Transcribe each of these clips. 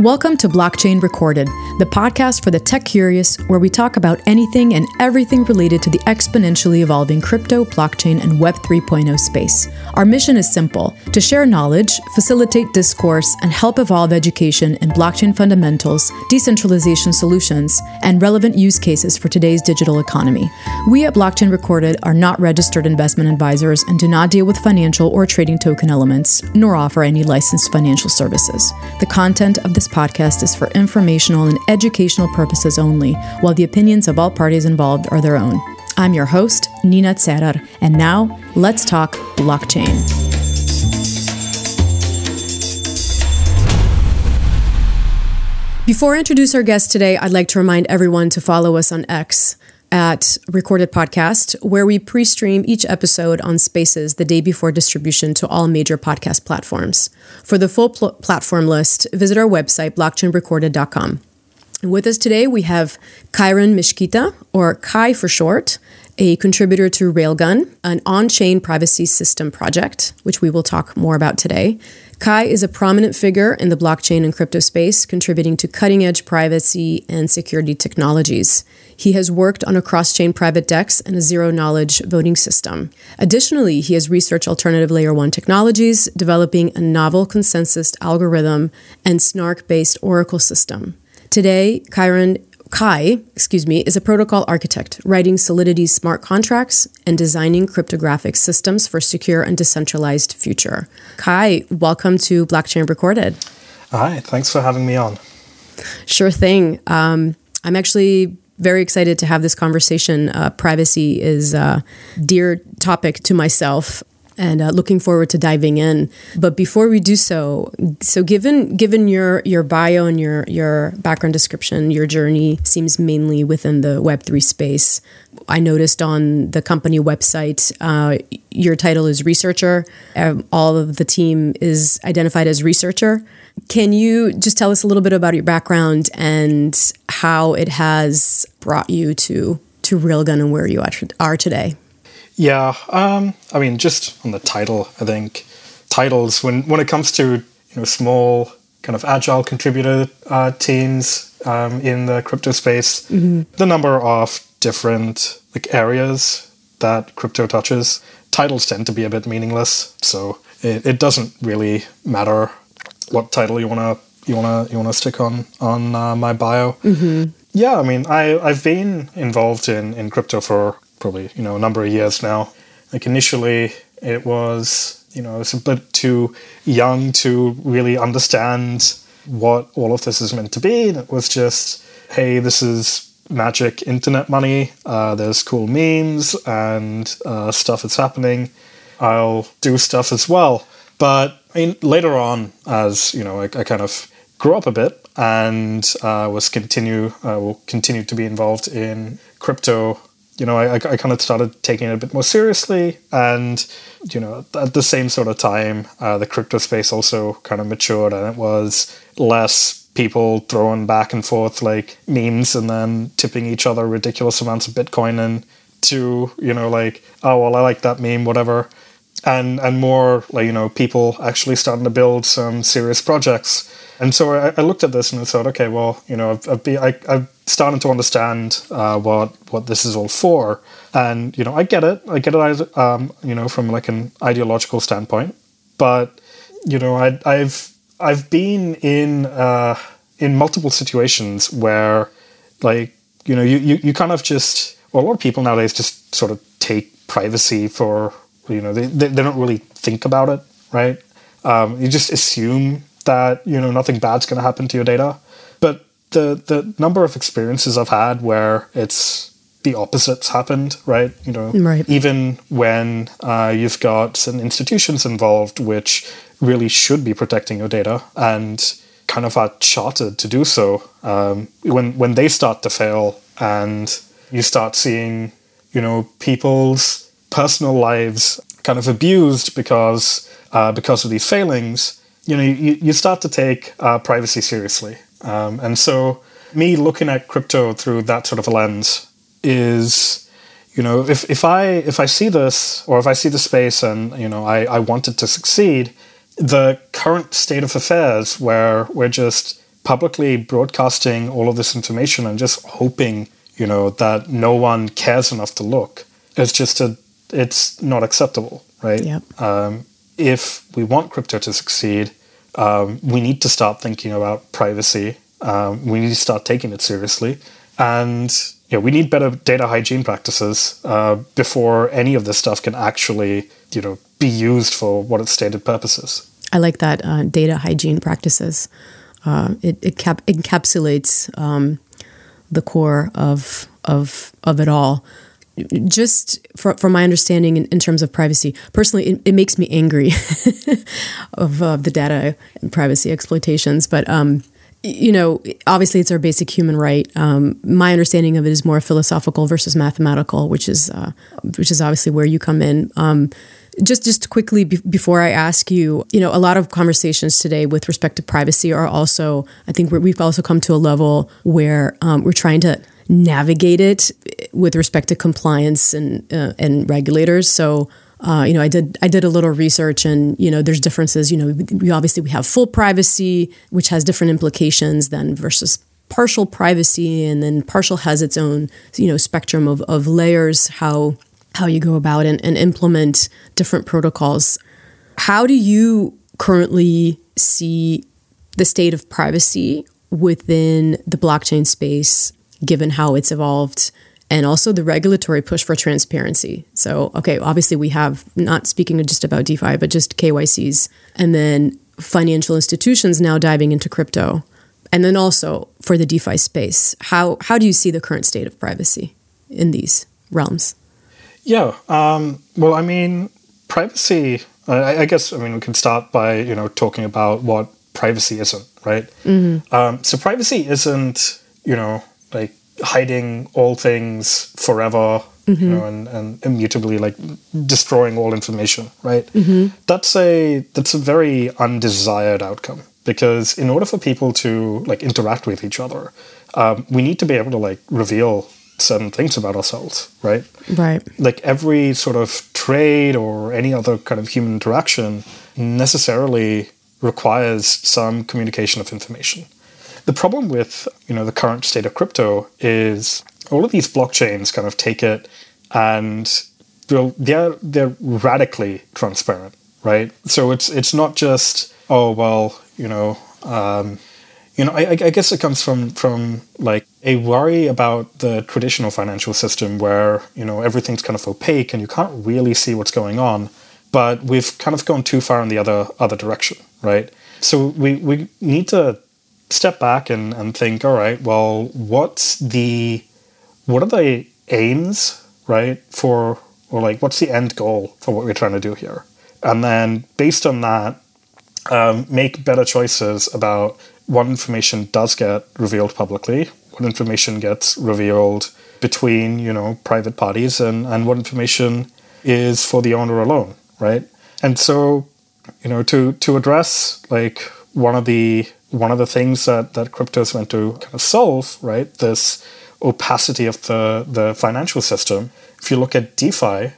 Welcome to Blockchain Recorded, the podcast for the tech curious, where we talk about anything and everything related to the exponentially evolving crypto, blockchain, and Web 3.0 space. Our mission is simple to share knowledge, facilitate discourse, and help evolve education in blockchain fundamentals, decentralization solutions, and relevant use cases for today's digital economy. We at Blockchain Recorded are not registered investment advisors and do not deal with financial or trading token elements, nor offer any licensed financial services. The content of this podcast is for informational and educational purposes only, while the opinions of all parties involved are their own. I'm your host, Nina Cerar, and now let's talk blockchain. Before I introduce our guest today, I'd like to remind everyone to follow us on X at Recorded Podcast, where we pre stream each episode on Spaces the day before distribution to all major podcast platforms. For the full pl- platform list, visit our website, blockchainrecorded.com. With us today, we have Kieran Mesquita, or Kai for short, a contributor to Railgun, an on chain privacy system project, which we will talk more about today. Kai is a prominent figure in the blockchain and crypto space, contributing to cutting edge privacy and security technologies. He has worked on a cross chain private DEX and a zero knowledge voting system. Additionally, he has researched alternative layer one technologies, developing a novel consensus algorithm and snark based oracle system. Today, Kieran Kai, excuse me, is a protocol architect, writing Solidity's smart contracts and designing cryptographic systems for secure and decentralized future. Kai, welcome to Blockchain Recorded. Hi, thanks for having me on. Sure thing. Um, I'm actually very excited to have this conversation. Uh, privacy is a dear topic to myself and uh, looking forward to diving in. But before we do so, so given given your your bio and your your background description, your journey seems mainly within the Web three space. I noticed on the company website, uh, your title is researcher. Um, all of the team is identified as researcher. Can you just tell us a little bit about your background and how it has brought you to to Railgun and where you are today? Yeah, um, I mean, just on the title, I think titles when when it comes to you know small kind of agile contributor uh, teams um, in the crypto space, mm-hmm. the number of different like areas that crypto touches, titles tend to be a bit meaningless. So it, it doesn't really matter what title you wanna you wanna you wanna stick on on uh, my bio. Mm-hmm. Yeah, I mean, I I've been involved in in crypto for probably you know a number of years now. Like initially, it was you know it's a bit too young to really understand what all of this is meant to be. It was just, hey, this is magic internet money. Uh, there's cool memes and uh, stuff that's happening. I'll do stuff as well. But I mean, later on, as you know, I, I kind of grew up a bit and uh, was continue uh, will continue to be involved in crypto you know, I, I kind of started taking it a bit more seriously. And, you know, at the same sort of time, uh, the crypto space also kind of matured and it was less people throwing back and forth like memes and then tipping each other ridiculous amounts of Bitcoin and to, you know, like, oh, well, I like that meme, whatever. And, and more like, you know, people actually starting to build some serious projects. And so I, I looked at this and I thought, okay, well, you know, I've, I've, I, I've starting to understand uh, what what this is all for. And you know, I get it. I get it. Um, you know, from like an ideological standpoint. But you know, I, I've I've been in uh, in multiple situations where, like, you know, you, you, you kind of just well, a lot of people nowadays just sort of take privacy for you know they they, they don't really think about it, right? Um, you just assume that you know nothing bad's going to happen to your data, but the the number of experiences I've had where it's the opposites happened, right? You know, right. even when uh, you've got some institutions involved which really should be protecting your data and kind of are chartered to do so, um, when when they start to fail and you start seeing, you know, people's personal lives kind of abused because uh, because of these failings, you know, you, you start to take uh, privacy seriously um, and so, me looking at crypto through that sort of a lens is, you know, if, if I if I see this or if I see the space and you know I, I want it to succeed, the current state of affairs where we're just publicly broadcasting all of this information and just hoping, you know, that no one cares enough to look. It's just a, it's not acceptable, right? Yep. Um, if we want crypto to succeed, um, we need to start thinking about privacy. Um, we need to start taking it seriously, and you know, we need better data hygiene practices uh, before any of this stuff can actually, you know, be used for what its stated purpose is. I like that uh, data hygiene practices. Uh, it it cap- encapsulates um, the core of of of it all. Just for, from my understanding in, in terms of privacy, personally, it, it makes me angry of uh, the data and privacy exploitations. But um, you know, obviously, it's our basic human right. Um, my understanding of it is more philosophical versus mathematical, which is uh, which is obviously where you come in. Um, just just quickly be- before I ask you, you know, a lot of conversations today with respect to privacy are also, I think we've also come to a level where um, we're trying to navigate it with respect to compliance and uh, and regulators. So. Uh, you know, I did I did a little research, and you know, there's differences. You know, we, we obviously we have full privacy, which has different implications than versus partial privacy, and then partial has its own you know spectrum of, of layers. How how you go about and, and implement different protocols. How do you currently see the state of privacy within the blockchain space, given how it's evolved, and also the regulatory push for transparency? So, okay, obviously we have not speaking just about DeFi, but just KYCs, and then financial institutions now diving into crypto, and then also for the DeFi space. How how do you see the current state of privacy in these realms? Yeah. Um, well, I mean, privacy. I, I, guess. I mean, we can start by you know talking about what privacy isn't, right? Mm-hmm. Um, so privacy isn't you know like hiding all things forever, mm-hmm. you know, and, and immutably like destroying all information, right? Mm-hmm. That's a that's a very undesired outcome because in order for people to like interact with each other, um, we need to be able to like reveal certain things about ourselves, right? Right. Like every sort of trade or any other kind of human interaction necessarily requires some communication of information. The problem with, you know, the current state of crypto is all of these blockchains kind of take it and they're they're radically transparent, right? So it's it's not just oh well, you know, um, you know, I, I guess it comes from from like a worry about the traditional financial system where you know everything's kind of opaque and you can't really see what's going on. But we've kind of gone too far in the other other direction, right? So we we need to step back and, and think, all right, well, what's the what are the aims, right, for or like what's the end goal for what we're trying to do here? And then based on that, um, make better choices about what information does get revealed publicly, what information gets revealed between, you know, private parties and, and what information is for the owner alone, right? And so, you know, to to address like one of the one of the things that, that crypto is meant to kind of solve, right? This opacity of the, the financial system. If you look at DeFi,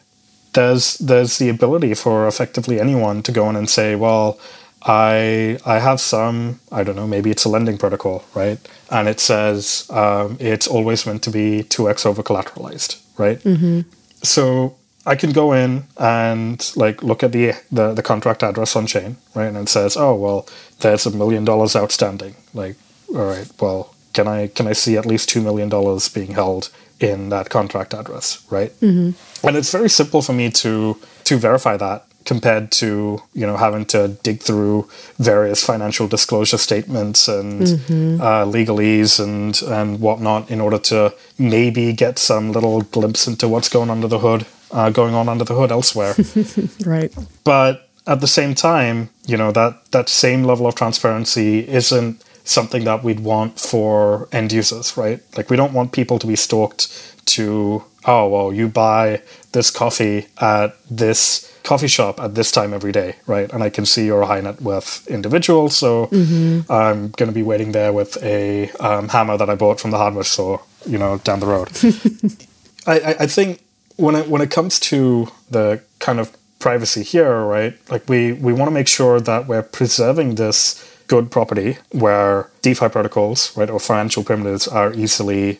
there's there's the ability for effectively anyone to go in and say, well, I I have some I don't know maybe it's a lending protocol right and it says um, it's always meant to be two x over collateralized right mm-hmm. so I can go in and like look at the, the the contract address on chain right and it says oh well there's a million dollars outstanding like all right well can I can I see at least two million dollars being held in that contract address right mm-hmm. and it's very simple for me to to verify that compared to you know having to dig through various financial disclosure statements and mm-hmm. uh, legalese and and whatnot in order to maybe get some little glimpse into what's going under the hood, uh, going on under the hood elsewhere. right. But at the same time, you know that that same level of transparency isn't something that we'd want for end users, right? Like we don't want people to be stalked to oh well you buy this coffee at this coffee shop at this time every day right and i can see you're a high net worth individual so mm-hmm. i'm going to be waiting there with a um, hammer that i bought from the hardware store you know down the road I, I think when it when it comes to the kind of privacy here right like we we want to make sure that we're preserving this good property where DeFi protocols, right, or financial primitives are easily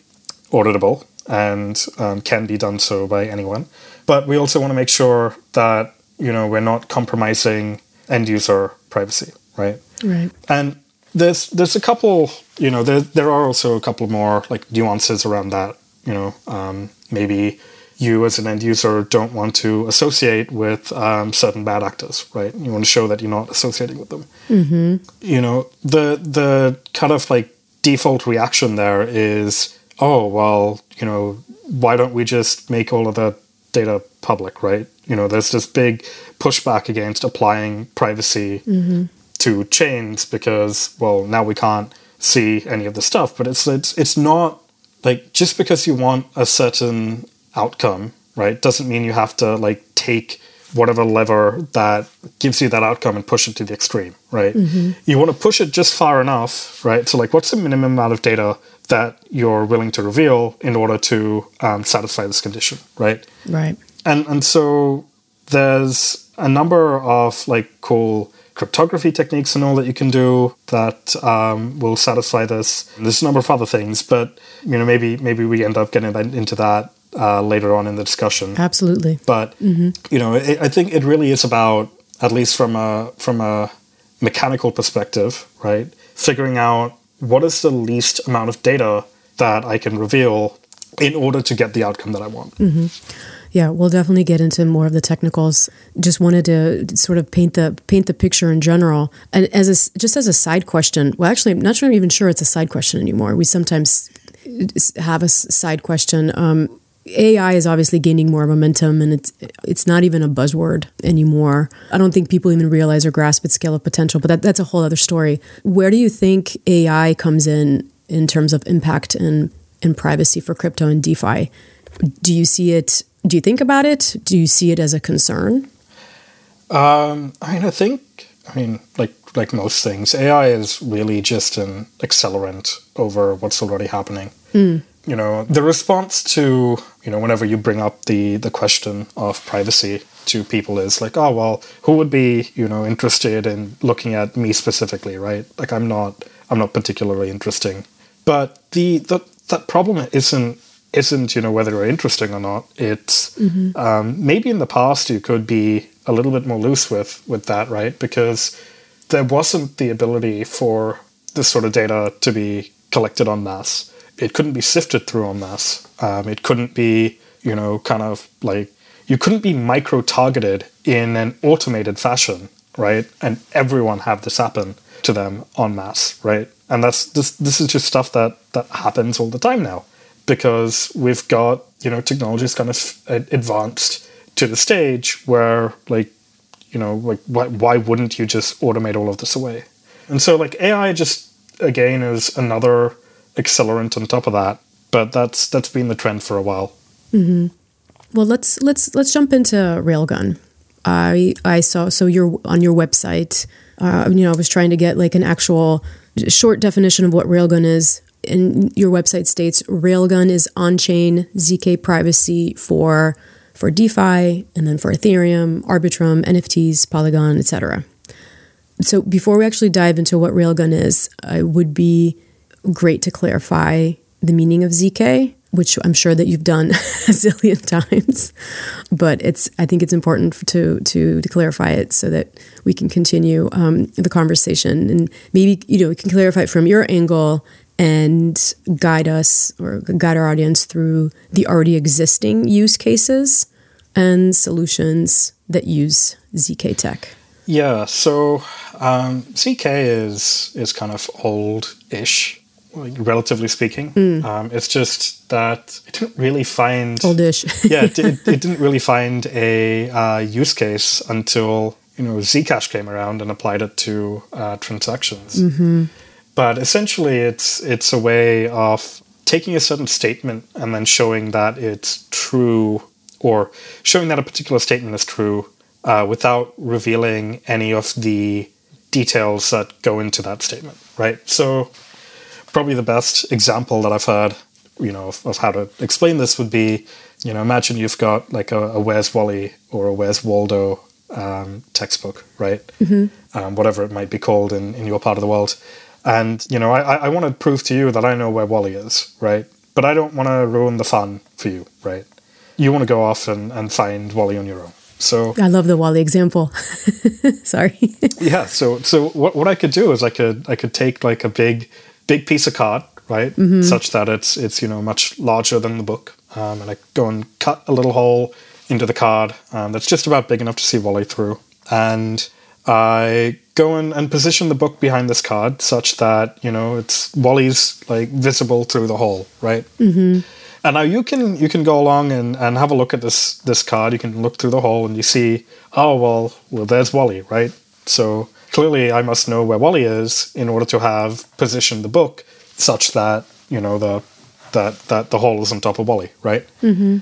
auditable and um, can be done so by anyone. But we also want to make sure that you know we're not compromising end user privacy, right? Right. And there's there's a couple, you know, there there are also a couple more like nuances around that. You know, um, maybe you as an end user don't want to associate with um, certain bad actors, right? You want to show that you're not associating with them. Mm-hmm. You know, the the kind of like default reaction there is, oh well, you know, why don't we just make all of the data public, right? You know, there's this big pushback against applying privacy Mm-hmm. to chains because, well, now we can't see any of the stuff. But it's it's it's not like just because you want a certain outcome, right, doesn't mean you have to like take whatever lever that gives you that outcome and push it to the extreme, right? You want to push it just far enough, right? So like, what's the minimum amount of data that you're willing to reveal in order to um, satisfy this condition, right? Right. and and so there's a number of like cool cryptography techniques and all that you can do that um, will satisfy this. There's a number of other things, but you know maybe maybe we end up getting into that uh, later on in the discussion. Absolutely. But you know, it, I think it really is about at least from a from a mechanical perspective, right? Figuring out what is the least amount of data that I can reveal in order to get the outcome that I want. Yeah, we'll definitely get into more of the technicals. Just wanted to sort of paint the paint the picture in general, and as a just as a side question. Well, actually, I'm not sure, I'm even sure it's a side question anymore. We sometimes have a side question. Um, AI is obviously gaining more momentum, and it's it's not even a buzzword anymore. I don't think people even realize or grasp its scale of potential. But that, that's a whole other story. Where do you think AI comes in in terms of impact and and privacy for crypto and DeFi? Do you see it? Do you think about it? Do you see it as a concern? Um, I mean, I think, I mean, like like most things, AI is really just an accelerant over what's already happening. You know, the response to you know whenever you bring up the the question of privacy to people is like, oh well, who would be you know interested in looking at me specifically, right? Like I'm not I'm not particularly interesting, but the the that problem isn't isn't you know whether you're interesting or not. It's um, maybe in the past you could be a little bit more loose with with that, right? Because there wasn't the ability for this sort of data to be collected en masse. It couldn't be sifted through en masse. Um, it couldn't be you know kind of like you couldn't be micro targeted in an automated fashion, right? And everyone have this happen to them en masse, right? And that's this this is just stuff that that happens all the time now because we've got you know technologies kind of advanced to the stage where like you know like why, why wouldn't you just automate all of this away and so like ai just again is another accelerant on top of that but that's that's been the trend for a while Well, let's let's let's jump into Railgun. I I saw so you're on your website. Uh, you know, I was trying to get like an actual short definition of what Railgun is. And your website states Railgun is on-chain zk privacy for for DeFi and then for Ethereum, Arbitrum, NFTs, Polygon, etc. So before we actually dive into what Railgun is, I would be great to clarify the meaning of ZK, which I'm sure that you've done a zillion times. But it's I think it's important to to to clarify it so that we can continue um, the conversation and maybe you know we can clarify it from your angle and guide us or guide our audience through the already existing use cases and solutions that use ZK tech. yeah so um, zk is is kind of old-ish like, relatively speaking um, it's just that it didn't really find Oldish. yeah, it, it, it didn't really find a uh, use case until you know Zcash came around and applied it to uh, transactions. But essentially, it's it's a way of taking a certain statement and then showing that it's true, or showing that a particular statement is true, uh, without revealing any of the details that go into that statement. Right. So probably the best example that I've heard, you know, of, of how to explain this would be, you know, imagine you've got like a, a Where's Wally or a Where's Waldo um, textbook, right? Um, whatever it might be called in, in your part of the world. And, you know, I, I want to prove to you that I know where Wally is, right? But I don't want to ruin the fun for you, right? You want to go off and, and find Wally on your own. So I love the Wally example. Sorry. yeah, so so what, what I could do is I could I could take like a big big piece of card, right, such that it's it's you know much larger than the book, um, and I go and cut a little hole into the card um, that's just about big enough to see Wally through, and I go in and position the book behind this card such that you know it's Wally's like visible through the hole, right? Mm-hmm. And now you can you can go along and, and have a look at this this card. You can look through the hole and you see, oh well, well there's Wally, right? So clearly I must know where Wally is in order to have positioned the book such that you know the that that the hole is on top of Wally, right? Mm-hmm.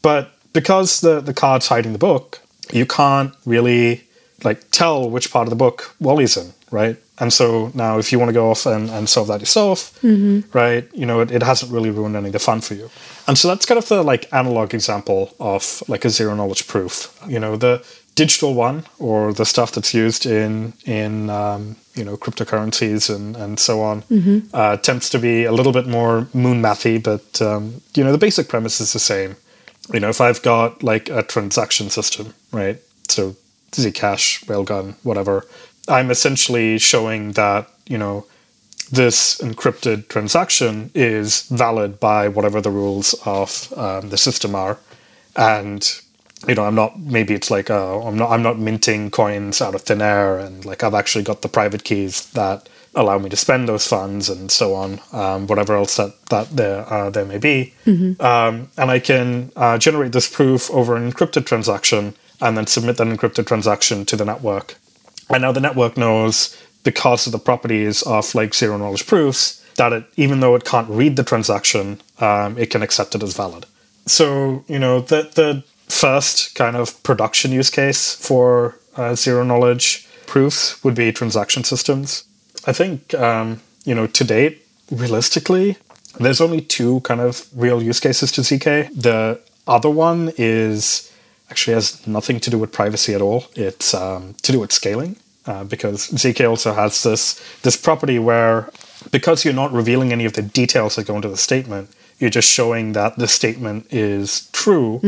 But because the the card's hiding the book, you can't really like tell which part of the book Wally's in, right? And so now if you want to go off and, and solve that yourself, right, you know, it, it hasn't really ruined any of the fun for you. And so that's kind of the like analog example of like a zero knowledge proof. You know, the digital one or the stuff that's used in in um, you know cryptocurrencies and, and so on uh, tends to be a little bit more moon mathy, but um, you know the basic premise is the same. You know, if I've got like a transaction system, right? So Zcash, Railgun, whatever, I'm essentially showing that you know this encrypted transaction is valid by whatever the rules of um, the system are, and you know I'm not maybe it's like uh, I'm not I'm not minting coins out of thin air, and like I've actually got the private keys that allow me to spend those funds and so on, um, whatever else that that there uh, there may be, um, and I can uh, generate this proof over an encrypted transaction and then submit that encrypted transaction to the network. And now the network knows because of the properties of like zero knowledge proofs that it, even though it can't read the transaction, um, it can accept it as valid. So you know the the first kind of production use case for uh, zero knowledge proofs would be transaction systems. I think um, you know to date, realistically, there's only two kind of real use cases to zk. The other one is actually has nothing to do with privacy at all. It's um, to do with scaling uh, because zk also has this this property where because you're not revealing any of the details that go into the statement, you're just showing that the statement is true,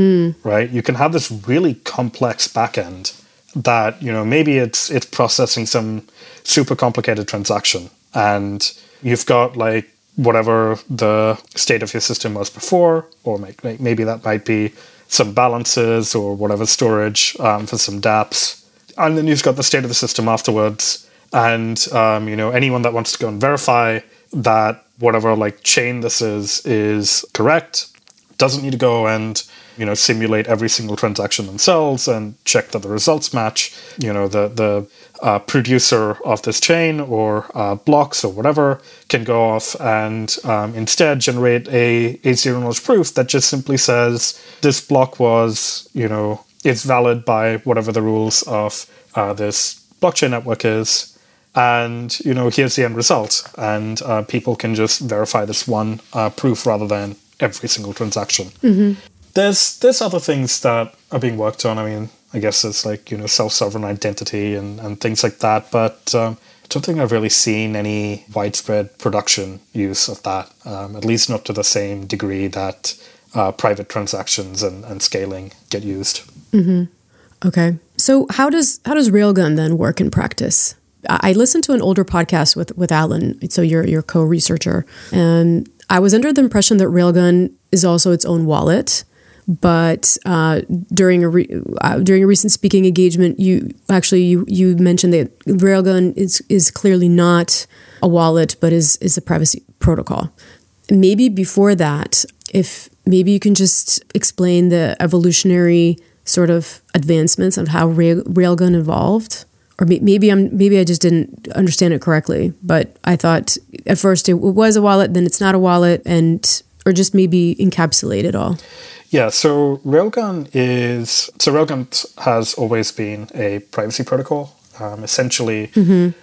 right? You can have this really complex backend that you know maybe it's it's processing some super complicated transaction and you've got like whatever the state of your system was before or maybe that might be some balances or whatever storage um, for some dapps and then you've got the state of the system afterwards and um, you know anyone that wants to go and verify that whatever like chain this is is correct doesn't need to go and you know simulate every single transaction themselves and check that the results match you know the the uh, producer of this chain or uh, blocks or whatever can go off and um, instead generate a, a zero knowledge proof that just simply says this block was you know it's valid by whatever the rules of uh, this blockchain network is and you know here's the end result. And uh, people can just verify this one uh, proof rather than every single transaction. There's there's other things that are being worked on. I mean i guess it's like you know self-sovereign identity and, and things like that. But um, i don't think i've really seen any widespread production use of that um, at least not to the same degree that uh, private transactions and, and scaling get used. Okay. So how does how does Railgun then work in practice? I listened to an older podcast with with Alan, so your your co-researcher, and I was under the impression that Railgun is also its own wallet. But uh, during a re- uh, during a recent speaking engagement, you actually you you mentioned that Railgun is is clearly not a wallet, but is is a privacy protocol. Maybe before that, if maybe you can just explain the evolutionary sort of advancements of how Rail, Railgun evolved, or maybe I'm maybe I just didn't understand it correctly. But I thought at first it was a wallet, then it's not a wallet, and or just maybe encapsulate it all. Yeah, so Railgun is so Railgun has always been a privacy protocol. Um, essentially,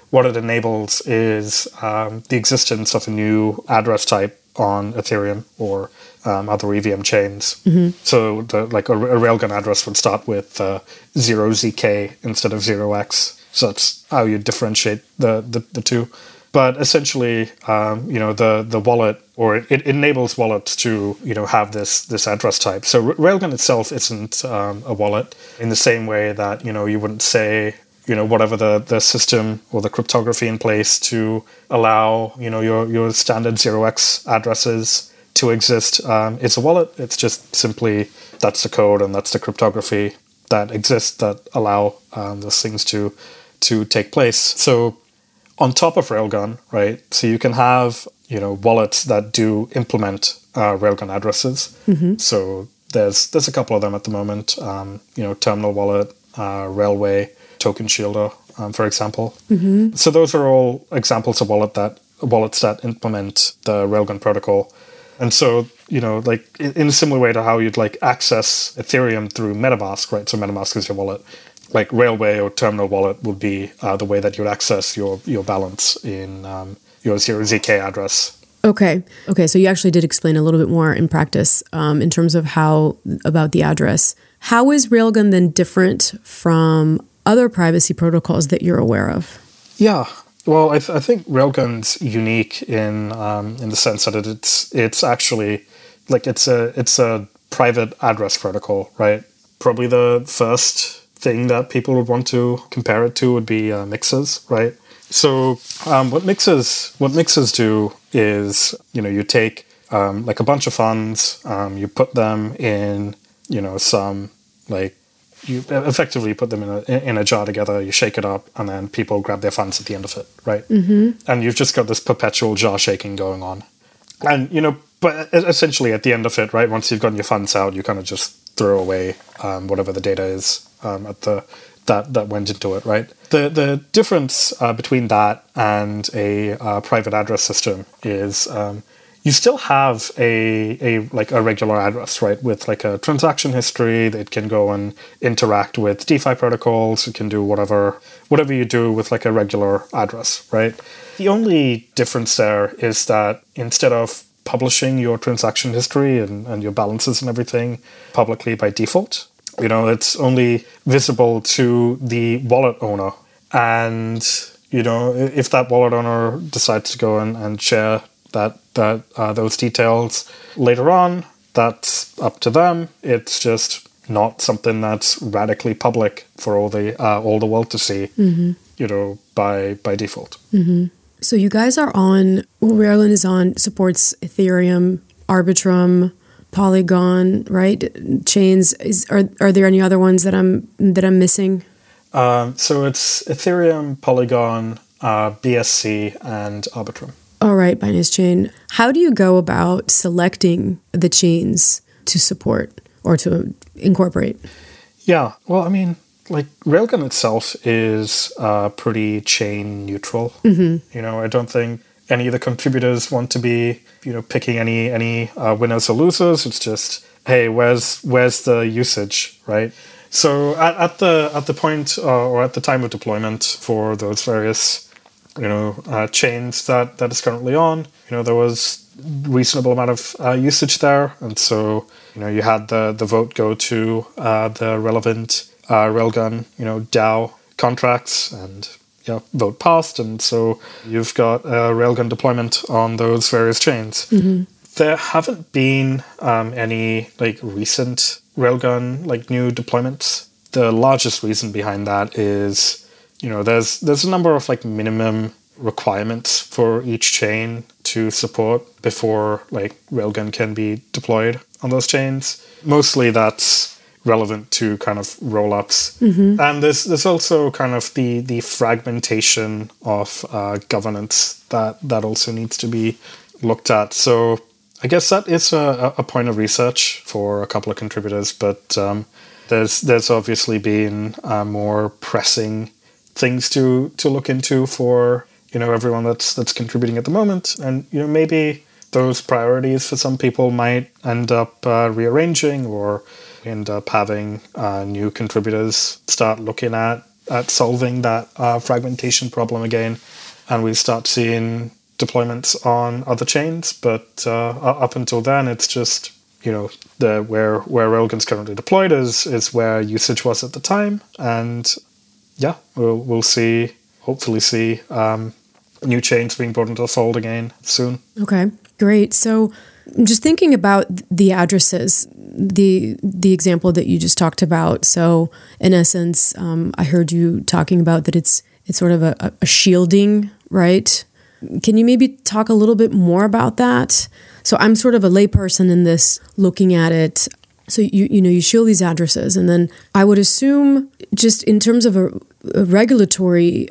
what it enables is um, the existence of a new address type on Ethereum or um, other EVM chains. So, the, like a, a railgun address would start with uh, zero zk instead of zero x. So that's how you differentiate the the, the two. But essentially, um, you know, the the wallet or it, it enables wallets to you know have this this address type. So Railgun itself isn't um, a wallet in the same way that you know you wouldn't say you know whatever the, the system or the cryptography in place to allow you know your your standard zero x addresses to exist um, it's a wallet it's just simply that's the code and that's the cryptography that exists that allow um, those things to to take place. So on top of railgun right so you can have you know wallets that do implement uh, railgun addresses. So there's there's a couple of them at the moment. Um, you know terminal wallet uh, railway token shielder um, for example. So those are all examples of wallet that wallets that implement the railgun protocol. And so you know like in in a similar way to how you'd like access ethereum through metamask right? So metamask is your wallet like railway or terminal wallet would be uh, the way that you'd access your your balance in um, your zero zk address Okay. Okay. So you actually did explain a little bit more in practice um, in terms of how about the address. How is Railgun then different from other privacy protocols that you're aware of? Yeah, well, I, th- I think Railgun's unique in um, in the sense that it's it's actually like it's a it's a private address protocol, right? Probably the first thing that people would want to compare it to would be uh, mixers, right? So um, what mixes what mixes do is you know you take um, like a bunch of funds, um, you put them in you know some like you effectively put them in a in a jar together. You shake it up, and then people grab their funds at the end of it, right? Mm-hmm. And you've just got this perpetual jar shaking going on, and you know, but essentially at the end of it, right? Once you've gotten your funds out, you kind of just throw away um, whatever the data is um, at the that that went into it, right? The the difference uh, between that and a uh, private address system is um, you still have a a like a regular address, right? With like a transaction history, it can go and interact with DeFi protocols. It can do whatever whatever you do with like a regular address, right? The only difference there is that instead of publishing your transaction history and, and your balances and everything publicly by default, you know, it's only visible to the wallet owner. And, you know, if that wallet owner decides to go and, and share that, that uh, those details later on, that's up to them. It's just not something that's radically public for all the uh, all the world to see, you know, by by default. So you guys are on. Well, Railgun is on supports Ethereum, Arbitrum, Polygon, right? Chains. Is are are there any other ones that I'm that I'm missing? Um, so it's Ethereum, Polygon, uh, BSC, and Arbitrum. All right, Binance Chain. How do you go about selecting the chains to support or to incorporate? Yeah, well, I mean, like Railgun itself is uh, pretty chain neutral. Mm-hmm. You know, I don't think any of the contributors want to be, you know, picking any any uh, winners or losers. It's just, hey, where's where's the usage, right? So at, at the at the point uh, or at the time of deployment for those various you know uh, chains that that is currently on you know there was reasonable amount of uh, usage there and so you know you had the the vote go to uh, the relevant uh, railgun you know dao contracts and yeah vote passed. And so you've got a railgun deployment on those various chains there haven't been um, any like recent railgun like new deployments. The largest reason behind that is you know there's there's a number of like minimum requirements for each chain to support before like railgun can be deployed on those chains. Mostly that's relevant to kind of roll-ups. And there's there's also kind of the the fragmentation of uh, governance that that also needs to be looked at. So i guess that is a, a point of research for a couple of contributors but um, there's there's obviously been uh, more pressing things to to look into for you know everyone that's that's contributing at the moment. And you know maybe those priorities for some people might end up uh, rearranging or end up having uh, new contributors start looking at at solving that uh, fragmentation problem again and we start seeing deployments on other chains, but uh, up until then, it's just you know the where where Railgun's currently deployed is is where usage was at the time, and yeah, we'll we'll see. Hopefully, see um, new chains being brought into the fold again soon. Okay, great. So, just thinking about the addresses, the the example that you just talked about. So, in essence, um, I heard you talking about that it's it's sort of a, a shielding, right? Can you maybe talk a little bit more about that? So I'm sort of a layperson in this, looking at it. So you you know you shield these addresses, and then I would assume just in terms of a, a regulatory.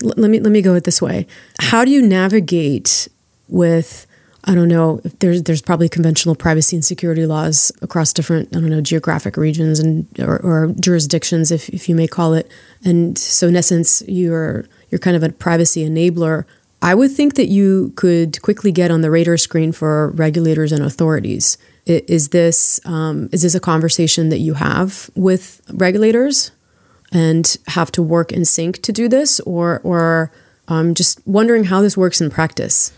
Let me let me go it this way. How do you navigate with I don't know. There's there's probably conventional privacy and security laws across different I don't know geographic regions and or, or, jurisdictions, if, if you may call it. And so in essence, you're you're kind of a privacy enabler. I would think that you could quickly get on the radar screen for regulators and authorities. Is this um, is this a conversation that you have with regulators and have to work in sync to do this, or or um, just wondering how this works in practice?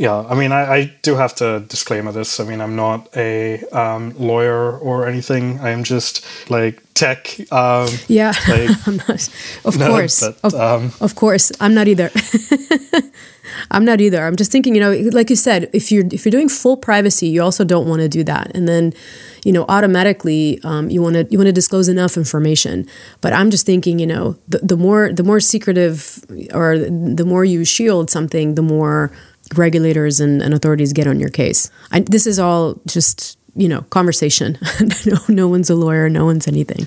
Yeah, I mean, I, I, do have to disclaimer this. I mean, I'm not a um, lawyer or anything. I'm just like tech. Um, yeah, like, I'm not. Of no, course, but, of, um, of course, I'm not either. I'm not either. I'm just thinking, you know, like you said, if you're if you're doing full privacy, you also don't want to do that, and then, you know, automatically um, you want to you want to disclose enough information. But I'm just thinking, you know, the, the more the more secretive or the more you shield something, the more regulators and, and authorities get on your case. I, this is all just you know conversation. no, no one's a lawyer. No one's anything.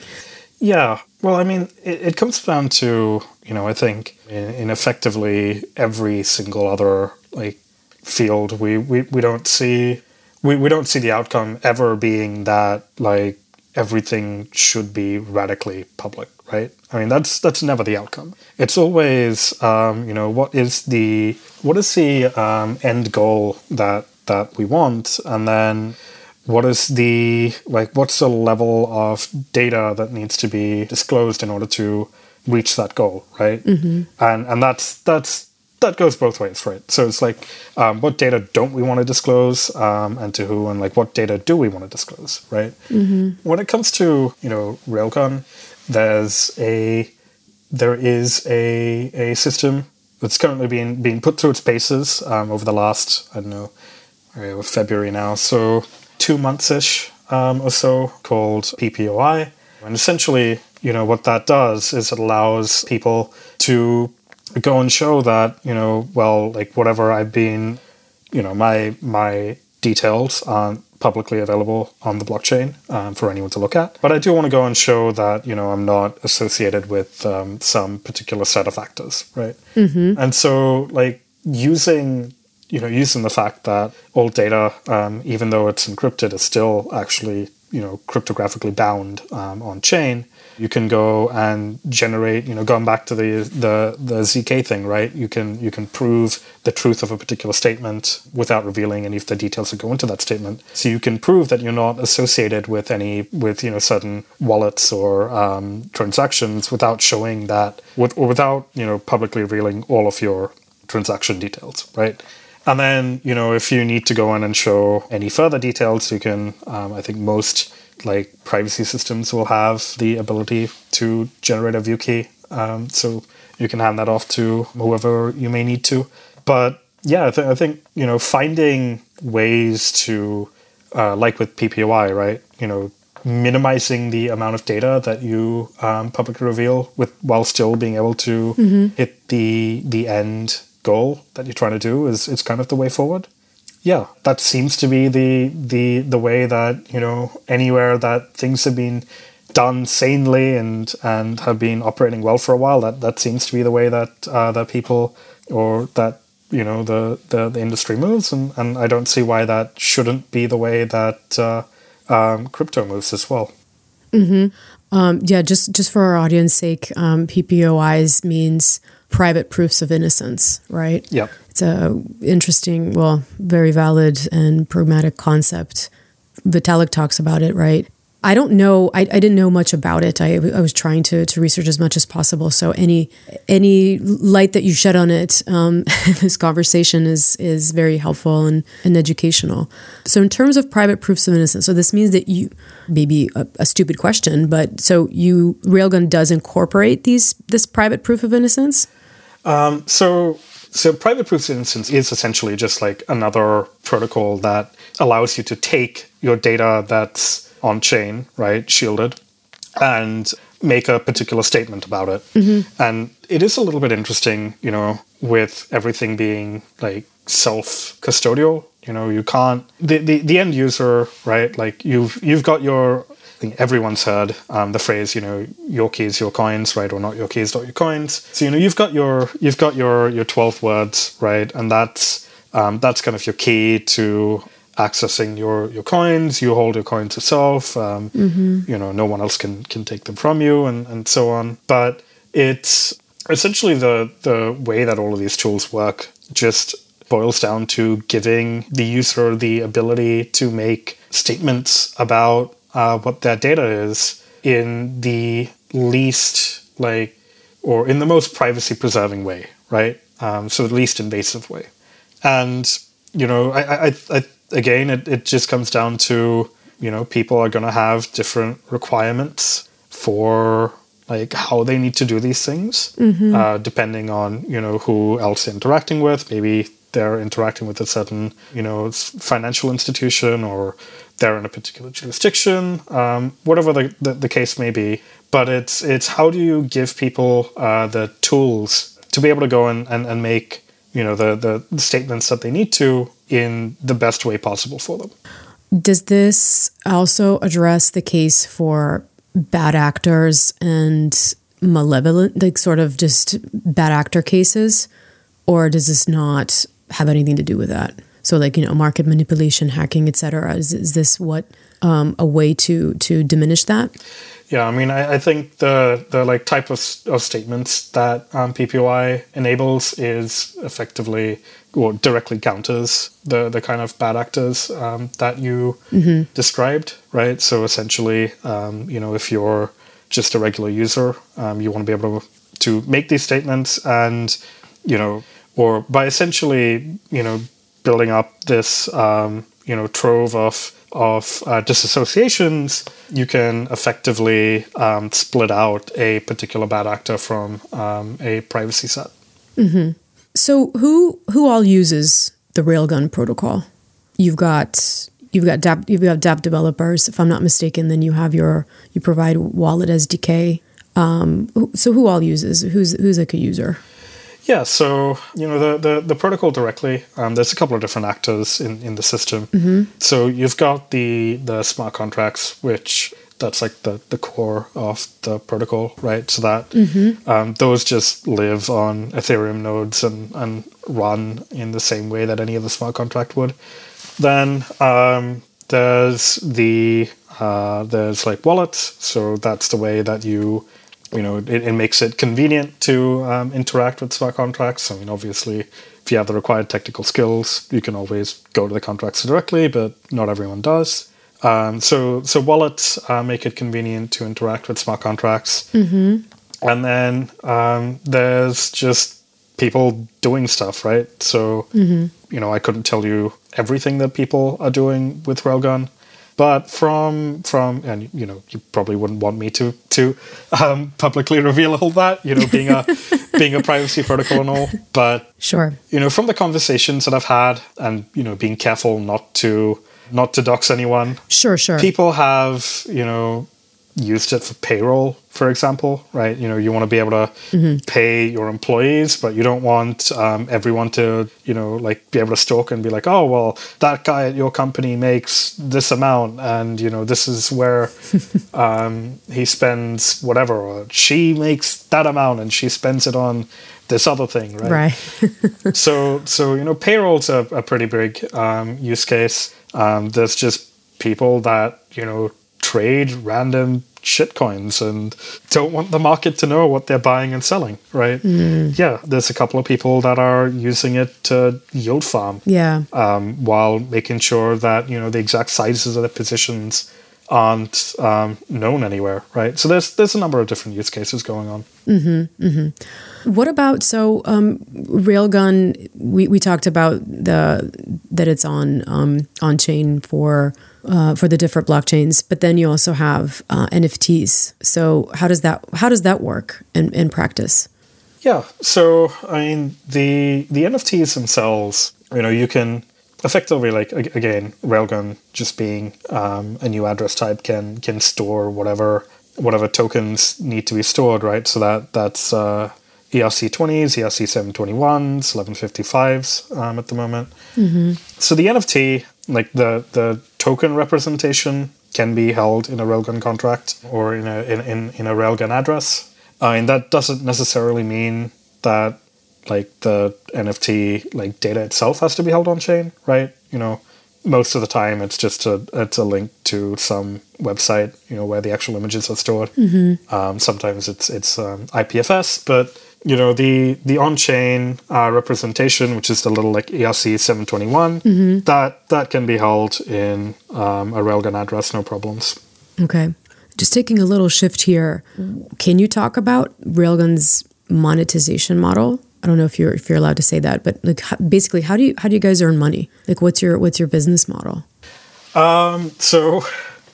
Yeah. Well, I mean, it, it comes down to you know I think in, in effectively every single other like field we, we, we don't see we, we don't see the outcome ever being that like everything should be radically public right? I mean, that's that's never the outcome. It's always, um, you know, what is the what is the um, end goal that that we want, and then what is the like what's the level of data that needs to be disclosed in order to reach that goal, right? Mm-hmm. And and that's that's that goes both ways, right? So it's like, um, what data don't we want to disclose, um, and to who, and like what data do we want to disclose, right? Mm-hmm. When it comes to you know Railgun, there's a there is a a system that's currently being being put through its paces um, over the last I don't know February now, so two months ish um, or so, called PPOI, and essentially, you know, what that does is it allows people to go and show that you know, well, like whatever I've been, you know, my my details aren't publicly available on the blockchain um, for anyone to look at. But I do want to go and show that you know I'm not associated with um, some particular set of actors, right? Mm-hmm. And so like using you know using the fact that all data, um, even though it's encrypted, is still actually you know cryptographically bound um, on chain you can go and generate you know going back to the the the zk thing right? You can you can prove the truth of a particular statement without revealing any of the details that go into that statement. So you can prove that you're not associated with any with you know certain wallets or um, transactions without showing that with, or without you know publicly revealing all of your transaction details right? And then you know if you need to go in and show any further details you can um, i think most like privacy systems will have the ability to generate a view key. Um, so you can hand that off to whoever you may need to. But yeah, I, th- I think, you know, finding ways to, uh, like with PPOI, right? You know, minimizing the amount of data that you um, publicly reveal with while still being able to mm-hmm. hit the the end goal that you're trying to do is, it's kind of the way forward yeah, that seems to be the the the way that you know anywhere that things have been done sanely and and have been operating well for a while. That that seems to be the way that uh, that people or that you know the, the, the industry moves, and, and I don't see why that shouldn't be the way that uh, um, crypto moves as well. Mm-hmm. Um, yeah, just just for our audience sake, um, PPOIs means private proofs of innocence, right? Yep it's a interesting, well, very valid and pragmatic concept. Vitalik talks about it, right? I don't know. I, I didn't know much about it. I, I was trying to, to research as much as possible. So any any light that you shed on it, um, this conversation is is very helpful and, and educational. So in terms of private proofs of innocence, so this means that you maybe a, a stupid question, but so you Railgun does incorporate these this private proof of innocence. Um, so so private proofs of innocence is essentially just like another protocol that allows you to take your data that's on chain, right, shielded, and make a particular statement about it. Mm-hmm. And it is a little bit interesting, you know, with everything being like self custodial. You know, you can't the, the, the end user, right? Like you've you've got your think everyone's heard um, the phrase, you know, your keys, your coins, right, or not your keys, not your coins. So you know, you've got your you've got your your twelve words, right, and that's um, that's kind of your key to accessing your your coins. You hold your coins yourself. Um, mm-hmm. You know, no one else can can take them from you, and and so on. But it's essentially the the way that all of these tools work. Just boils down to giving the user the ability to make statements about uh, what that data is in the least like or in the most privacy preserving way, right? Um, so the least invasive way. And you know, I, I, I again, it, it just comes down to, you know, people are going to have different requirements for like how they need to do these things, mm-hmm. uh, depending on, you know, who else they're interacting with. Maybe they're interacting with a certain, you know, financial institution or they're in a particular jurisdiction, um, whatever the, the, the, case may be. But it's, it's how do you give people uh, the tools to be able to go and, and, and make, you know, the, the statements that they need to in the best way possible for them. Does this also address the case for bad actors and malevolent, like sort of just bad actor cases? Or does this not have anything to do with that? So, like, you know, market manipulation, hacking, etc. Is, is this what um, a way to to diminish that? Yeah, I mean, I, I, think the the like type of, of statements that um, PPOI enables is effectively or directly counters the the kind of bad actors um, that you mm-hmm. described, right? So essentially, um, you know, if you're just a regular user, um, you want to be able to to make these statements, and you know, or by essentially, you know, building up this um, you know trove of of uh, disassociations, you can effectively um, split out a particular bad actor from um, a privacy set. Mm-hmm. So who who all uses the Railgun protocol? You've got you've got dApp, you've got dApp developers. If I'm not mistaken, then you have your you provide wallet SDK. Um, so who all uses? Who's who's like a user? Yeah, so you know the the, the protocol directly. Um, there's a couple of different actors in, in the system. Mm-hmm. So you've got the the smart contracts, which that's like the, the core of the protocol, right? So that mm-hmm. um, those just live on Ethereum nodes and, and run in the same way that any other smart contract would. Then um, there's the uh, there's like wallets, so that's the way that you you know it, it makes it convenient to um, interact with smart contracts. I mean, obviously, if you have the required technical skills, you can always go to the contracts directly, but not everyone does. Um, so so wallets uh, make it convenient to interact with smart contracts, mm-hmm. and then um, there's just people doing stuff, right? So mm-hmm. you know, I couldn't tell you everything that people are doing with Railgun, but from from and you know, you probably wouldn't want me to to um, publicly reveal all that, you know, being a being a privacy protocol and all. But sure, you know, from the conversations that I've had, and you know, being careful not to not to dox anyone. Sure, sure. People have, you know, used it for payroll, for example, right? You know, you want to be able to mm-hmm. pay your employees, but you don't want um, everyone to, you know, like be able to stalk and be like, oh, well, that guy at your company makes this amount, and you know, this is where um, he spends whatever, or she makes that amount, and she spends it on this other thing, right? Right. so, so you know, payroll's a, a pretty big um, use case. Um, there's just people that you know trade random shitcoins and don't want the market to know what they're buying and selling, right? Mm. Yeah, there's a couple of people that are using it to yield farm. Yeah. Um, while making sure that, you know, the exact sizes of the positions aren't um, known anywhere, right? So there's there's a number of different use cases going on. What about so um, Railgun? We, we talked about the that it's on um, on chain for uh, for the different blockchains, but then you also have uh, NFTs. So how does that how does that work in, in practice? Yeah. So I mean the the NFTs themselves, you know, you can effectively like again, Railgun just being um, a new address type can can store whatever whatever tokens need to be stored, right? So that that's uh, ERC20s, ERC721s, 1155s um, at the moment. So the NFT, like the the token representation, can be held in a Railgun contract or in a in, in, in a Railgun address. Uh, and that doesn't necessarily mean that like the NFT like data itself has to be held on chain, right? You know, most of the time it's just a it's a link to some website, you know, where the actual images are stored. Um, sometimes it's it's um, IPFS, but you know the the on chain uh, representation, which is the little like ERC seven twenty one, that that can be held in um, a Railgun address, no problems. Okay. Just taking a little shift here. Can you talk about Railgun's monetization model? I don't know if you're if you're allowed to say that, but like basically, how do you how do you guys earn money? Like, what's your what's your business model? So,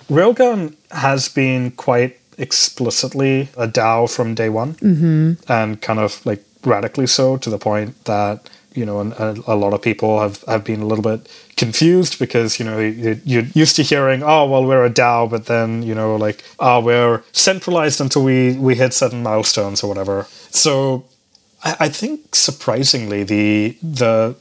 Railgun has been quite explicitly a DAO from day one, mm-hmm. and kind of like radically so to the point that you know a, a lot of people have, have been a little bit confused because you know you, you're used to hearing oh well we're a DAO but then you know like oh we're centralized until we we hit certain milestones or whatever. So I, I think surprisingly the the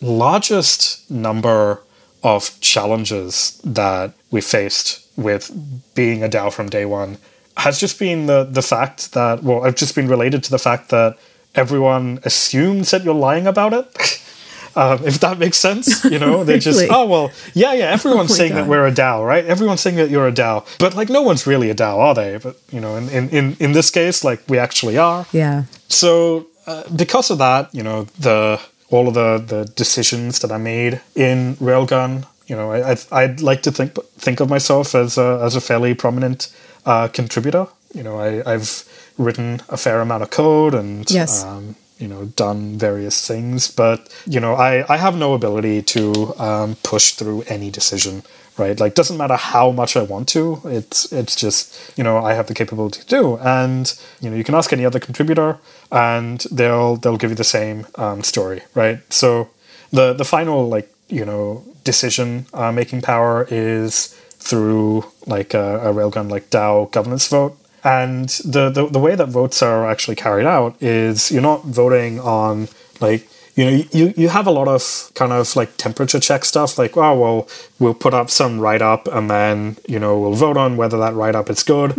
largest number of challenges that we faced with being a DAO from day one has just been the the fact that well, I've just been related to the fact that everyone assumes that you're lying about it. Um, if that makes sense, you know, they just Really? oh well, yeah, yeah. Everyone's Oh saying that we're a DAO, right? Everyone's saying that you're a DAO, but like no one's really a DAO, are they? But you know, in in in, in this case, like we actually are. Yeah. So uh, because of that, you know, the all of the the decisions that I made in Railgun, you know, I, I'd, I'd like to think think of myself as a as a fairly prominent uh, contributor. You know, I, I've written a fair amount of code and Yes. um, you know done various things, but you know, I I have no ability to um, push through any decision. Right, like doesn't matter how much I want to. It's it's just you know I have the capability to do, and you know you can ask any other contributor, and they'll they'll give you the same um, story, right? So the the final like you know decision uh, making power is through like a, a railgun like DAO governance vote. And the, the the way that votes are actually carried out is you're not voting on like you know you you have a lot of kind of like temperature check stuff like oh well we'll put up some write up and then you know we'll vote on whether that write up is good.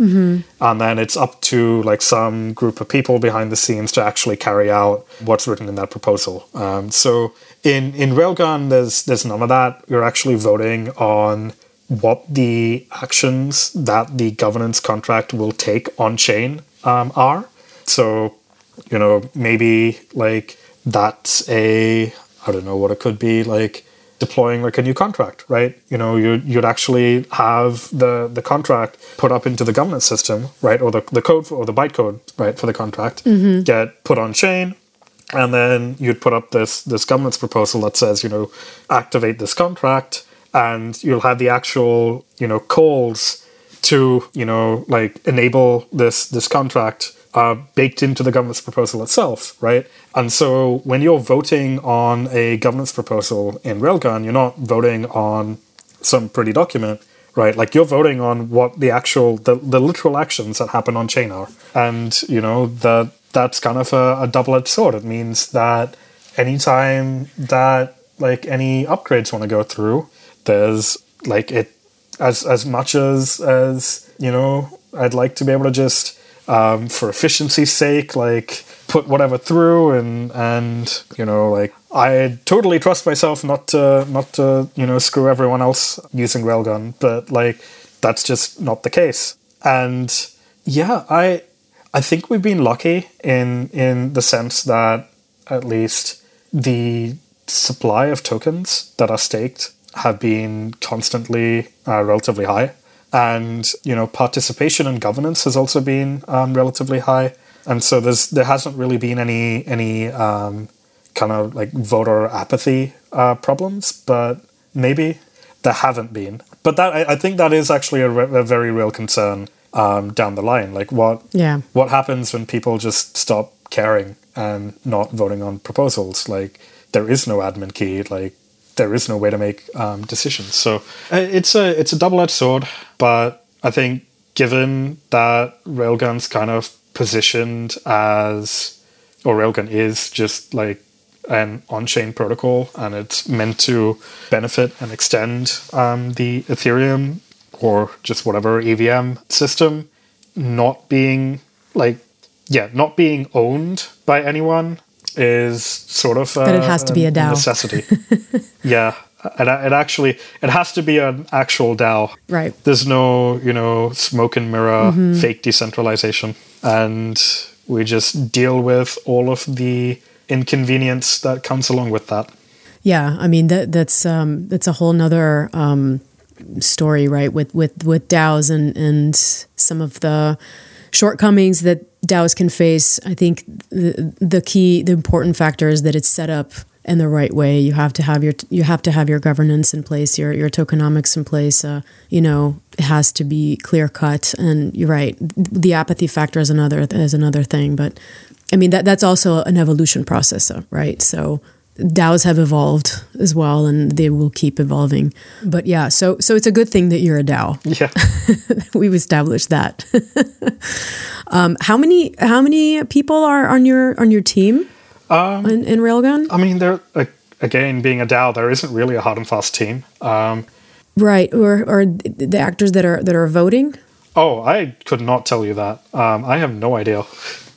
And then it's up to like some group of people behind the scenes to actually carry out what's written in that proposal. Um, so in in railgun there's there's none of that. You're actually voting on what the actions that the governance contract will take on chain um, are. So, you know, maybe like that's a I don't know what it could be like deploying like a new contract, right? You know, you you'd actually have the the contract put up into the governance system, right, or the the code for, or the bytecode, right, for the contract get put on chain and then you'd put up this this governance proposal that says you know activate this contract and you'll have the actual you know calls to you know like enable this this contract uh, baked into the governance proposal itself right? And so when you're voting on a governance proposal in railgun you're not voting on some pretty document right? Like you're voting on what the actual the, the literal actions that happen on chain are. And you know that that's kind of a, a double-edged sword. It means that anytime that like any upgrades want to go through there's like it as as much as as you know i'd like to be able to just um, for efficiency's sake like put whatever through and and you know like i totally trust myself not to not to you know screw everyone else using railgun but like that's just not the case. And yeah i i think we've been lucky in in the sense that at least the supply of tokens that are staked have been constantly uh, relatively high and you know participation and governance has also been um, relatively high. And so there's there hasn't really been any any um, kind of like voter apathy uh, problems, but maybe there haven't been. But that I, I think that is actually a, re- a very real concern um, down the line. Like what Yeah. what happens when people just stop caring and not voting on proposals? Like there is no admin key. Like there is no way to make um, decisions. So uh, it's a it's a double edged sword. But I think given that Railgun's kind of positioned as or Railgun is just like an on-chain protocol and it's meant to benefit and extend um, the Ethereum or just whatever EVM system not being like yeah not being owned by anyone is sort of That it has to be a DAO. necessity yeah it, it actually it has to be an actual DAO Right. there's no you know smoke and mirror Mm-hmm. fake decentralization and we just deal with all of the inconvenience that comes along with that Yeah, I mean that that's um, that's a whole nother um, story, right? With with with DAOs and and some of the shortcomings that DAOs can face. I think the the key, the important factor is that it's set up in the right way. You have to have your you have to have your governance in place, your your tokenomics in place. Uh, you know, it has to be clear cut. And you're right, the apathy factor is another is another thing, but. I mean that that's also an evolution process, right? So DAOs have evolved as well, and they will keep evolving. But yeah, so so it's a good thing that you're a DAO. yeah We've established that. um, how many how many people are on your on your team in, in Railgun? i mean there like, again being a dao there isn't really a hard and fast team um, Right, or or the actors that are that are voting. oh i could not tell you that um, i have no idea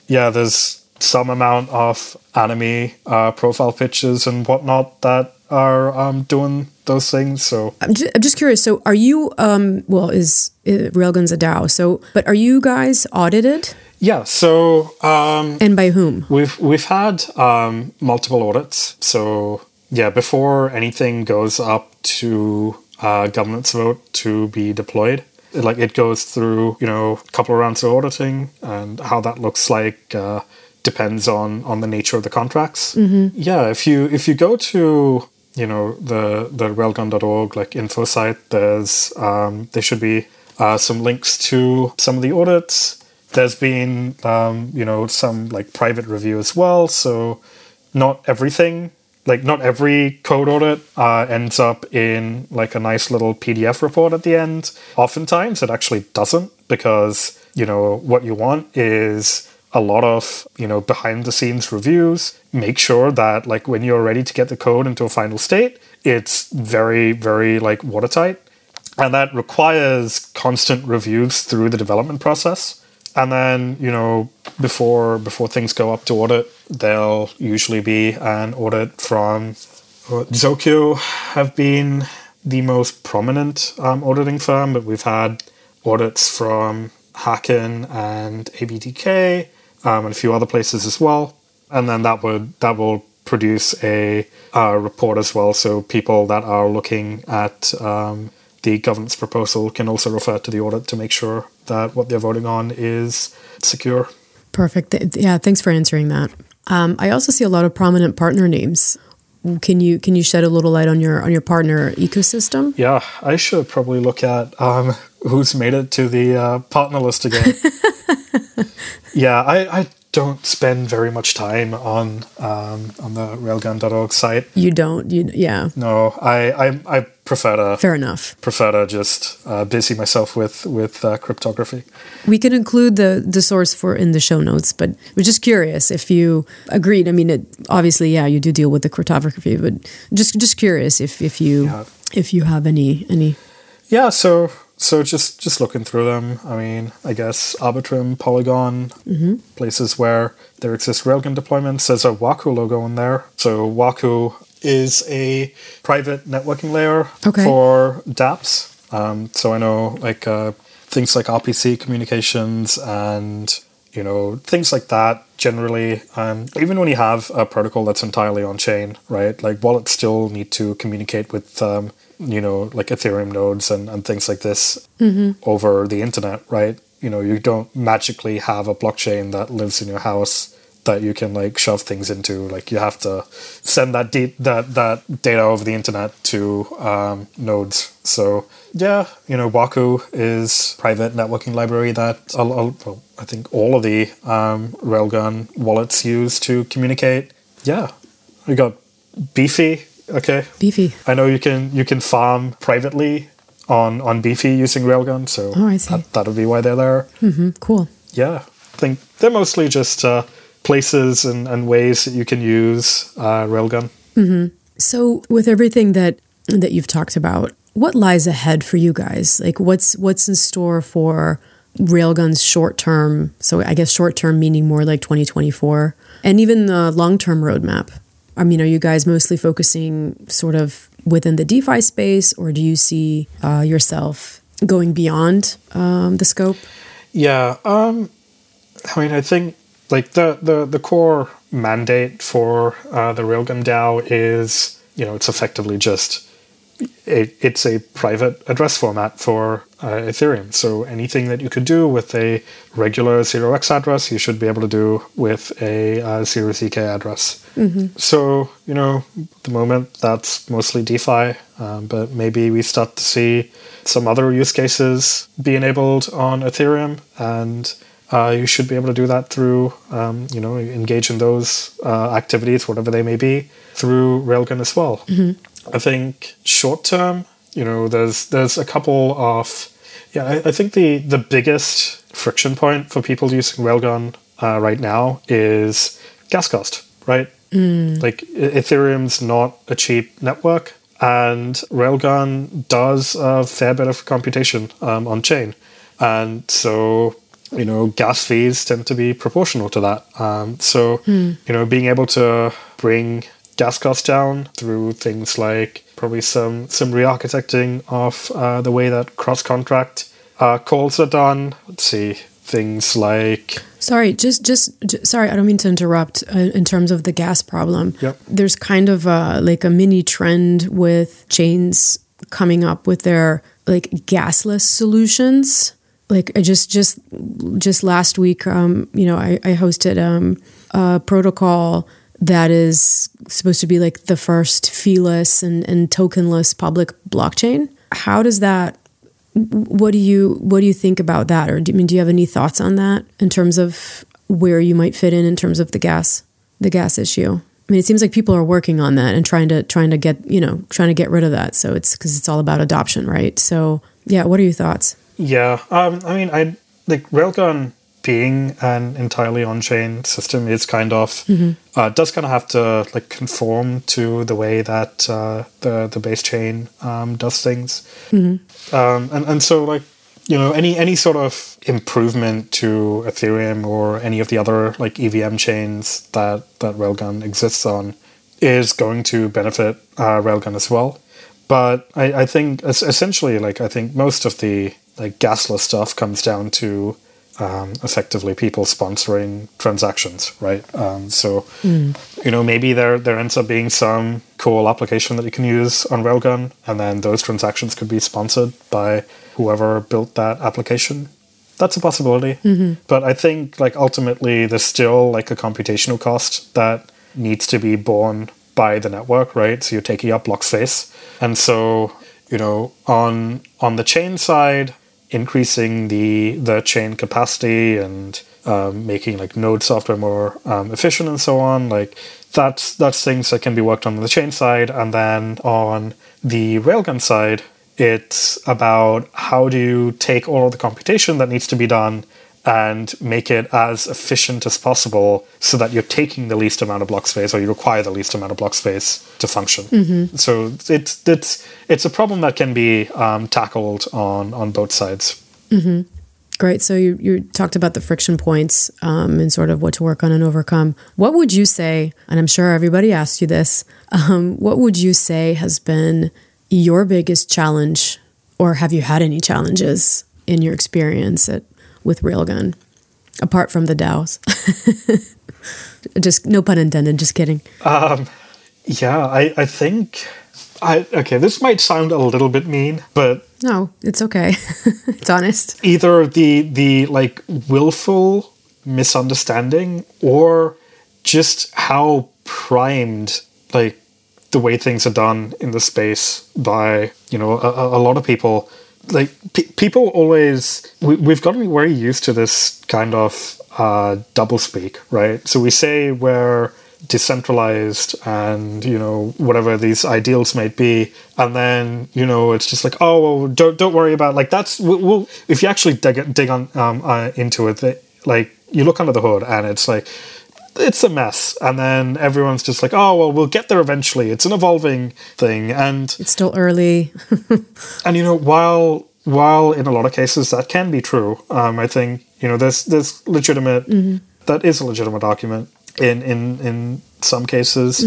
yeah there's some amount of anime uh, profile pictures and whatnot that are um, doing those things so I'm just, I'm just curious. So, are you? Um, well, is, is Railgun's a DAO? So, but are you guys audited, yeah so um, and by whom? We've we've had um, multiple audits. So yeah, before anything goes up to uh, governance vote to be deployed, it, like it goes through you know a couple of rounds of auditing, and how that looks like uh, depends on on the nature of the contracts. Yeah, if you if you go to you know the the railgun.org like info site, there's um, there should be uh, some links to some of the audits. There's been um, you know some like private review as well. So not everything like not every code audit uh, ends up in like a nice little pdf report at the end. Oftentimes it actually doesn't because you know what you want is a lot of you know behind the scenes reviews. Make sure that like when you're ready to get the code into a final state it's very very like watertight. And that requires constant reviews through the development process. And then you know before before things go up to audit there'll usually be an audit from uh, have been the most prominent um, auditing firm but we've had audits from Hacken and ABDK um, and a few other places as well and then that would that will produce a uh, report as well so people that are looking at um, the governance proposal can also refer to the audit to make sure that what they're voting on is secure. Perfect. Yeah, thanks for answering that. Um, I also see a lot of prominent partner names. Can you can you shed a little light on your on your partner ecosystem? Yeah, I should probably look at um, who's made it to the uh, partner list again. yeah, I, I don't spend very much time on um, on the railgun.org site. You don't. You yeah. No, I I, I prefer to Fair enough. prefer to just uh, busy myself with with uh, cryptography. We can include the the source for in the show notes, but we're just curious if you agreed. I mean, it, obviously, yeah, you do deal with the cryptography, but just just curious if if you Yeah. if you have any any. Yeah, so so just just looking through them. I mean, I guess Arbitrum, Polygon, places where there exist Railgun deployments. There's a Waku logo in there. So Waku is a private networking layer Okay. for DApps. Um, so I know like uh, things like RPC communications and you know things like that. Generally, um, even when you have a protocol that's entirely on chain, right? Like wallets still need to communicate with um, you know, like Ethereum nodes and, and things like this over the internet, right? You know, you don't magically have a blockchain that lives in your house that you can like shove things into. Like you have to send that de- that that data over the internet to um, nodes. So yeah, you know, Waku is private networking library that I'll, I'll, well, I think all of the um, Railgun wallets use to communicate. Yeah, we got Beefy. Okay, Beefy. I know you can you can farm privately on on Beefy using Railgun. So Oh, I see. that that would be why they're there. hmm Cool. Yeah, I think they're mostly just uh, places and, and ways that you can use uh, Railgun. So, with everything that that you've talked about, what lies ahead for you guys? Like, what's what's in store for Railgun's short term? So, I guess short term meaning more like 2024, and even the long term roadmap. I mean, are you guys mostly focusing sort of within the DeFi space, or do you see uh, yourself going beyond um, the scope? Yeah, um, I mean, I think like the the, the core mandate for uh, the Railgun DAO is you know it's effectively just it, it's a private address format for uh, Ethereum. So anything that you could do with a regular 0x address, you should be able to do with a uh, 0zk address. So, you know, at the moment that's mostly DeFi, um, but maybe we start to see some other use cases be enabled on Ethereum and uh, you should be able to do that through, um, you know, engage in those uh, activities, whatever they may be, through Railgun as well. I think short term, you know, there's there's a couple of, yeah, I, I think the the biggest friction point for people using Railgun uh, right now is gas cost, right? Like E- Ethereum's not a cheap network, and Railgun does a fair bit of computation um, on chain, and so you know gas fees tend to be proportional to that. Um, so you know being able to bring gas costs down through things like probably some some re-architecting of uh, the way that cross contract uh, calls are done. Let's see things like Sorry, just just j- sorry, I don't mean to interrupt. Uh, in terms of the gas problem, Yep. there's kind of a, like a mini trend with chains coming up with their like gasless solutions. Like I just just just last week, um, you know, I, I hosted um, a protocol that is supposed to be like the first feeless and, and tokenless public blockchain. How does that what do you what do you think about that? Or do, I mean do you have any thoughts on that in terms of where you might fit in in terms of the gas the gas issue? I mean it seems like people are working on that and trying to trying to get you know trying to get rid of that. So it's because it's all about adoption right? So yeah what are your thoughts? Yeah, um, I mean, I like Railgun being an entirely on-chain system is kind of uh, does kind of have to like conform to the way that uh, the the base chain um, does things, um, and and so like you know any any sort of improvement to Ethereum or any of the other like EVM chains that that Railgun exists on is going to benefit uh, Railgun as well. But I, I think essentially, like I think most of the like gasless stuff comes down to um, effectively people sponsoring transactions, right? Um, so you know maybe there there ends up being some cool application that you can use on Railgun, and then those transactions could be sponsored by whoever built that application. That's a possibility, but I think like ultimately there's still like a computational cost that needs to be borne by the network, right? So you're taking up block space, and so you know on on the chain side, increasing the the chain capacity and um, making like node software more um, efficient and so on, like that's that's things that can be worked on on the chain side, and then on the railgun side, it's about how do you take all of the computation that needs to be done and make it as efficient as possible so that you're taking the least amount of block space or you require the least amount of block space to function. So it's it's it's a problem that can be um, tackled on on both sides. Great. So you, you talked about the friction points um, and sort of what to work on and overcome. What would you say, and I'm sure everybody asked you this, um, what would you say has been your biggest challenge, or have you had any challenges in your experience at, with Railgun, apart from the DAOs? just no pun intended, just kidding. Um, Yeah, I, I think I okay, this might sound a little bit mean, but No, it's okay. it's honest. either the the like willful misunderstanding or just how primed like the way things are done in the space by you know a, a lot of people like pe- people always we, we've gotten very used to this kind of uh, double speak right? So we say we're decentralized and you know whatever these ideals might be and then you know it's just like oh well, don't don't worry about like that's we'll, we'll if you actually dig, dig on um, uh, into it that, like you look under the hood and it's like it's a mess. And then everyone's just like oh well we'll get there eventually. It's an evolving thing. And It's still early. and you know while while in a lot of cases that can be true um, i think you know there's there's legitimate that is a legitimate argument in in in some cases.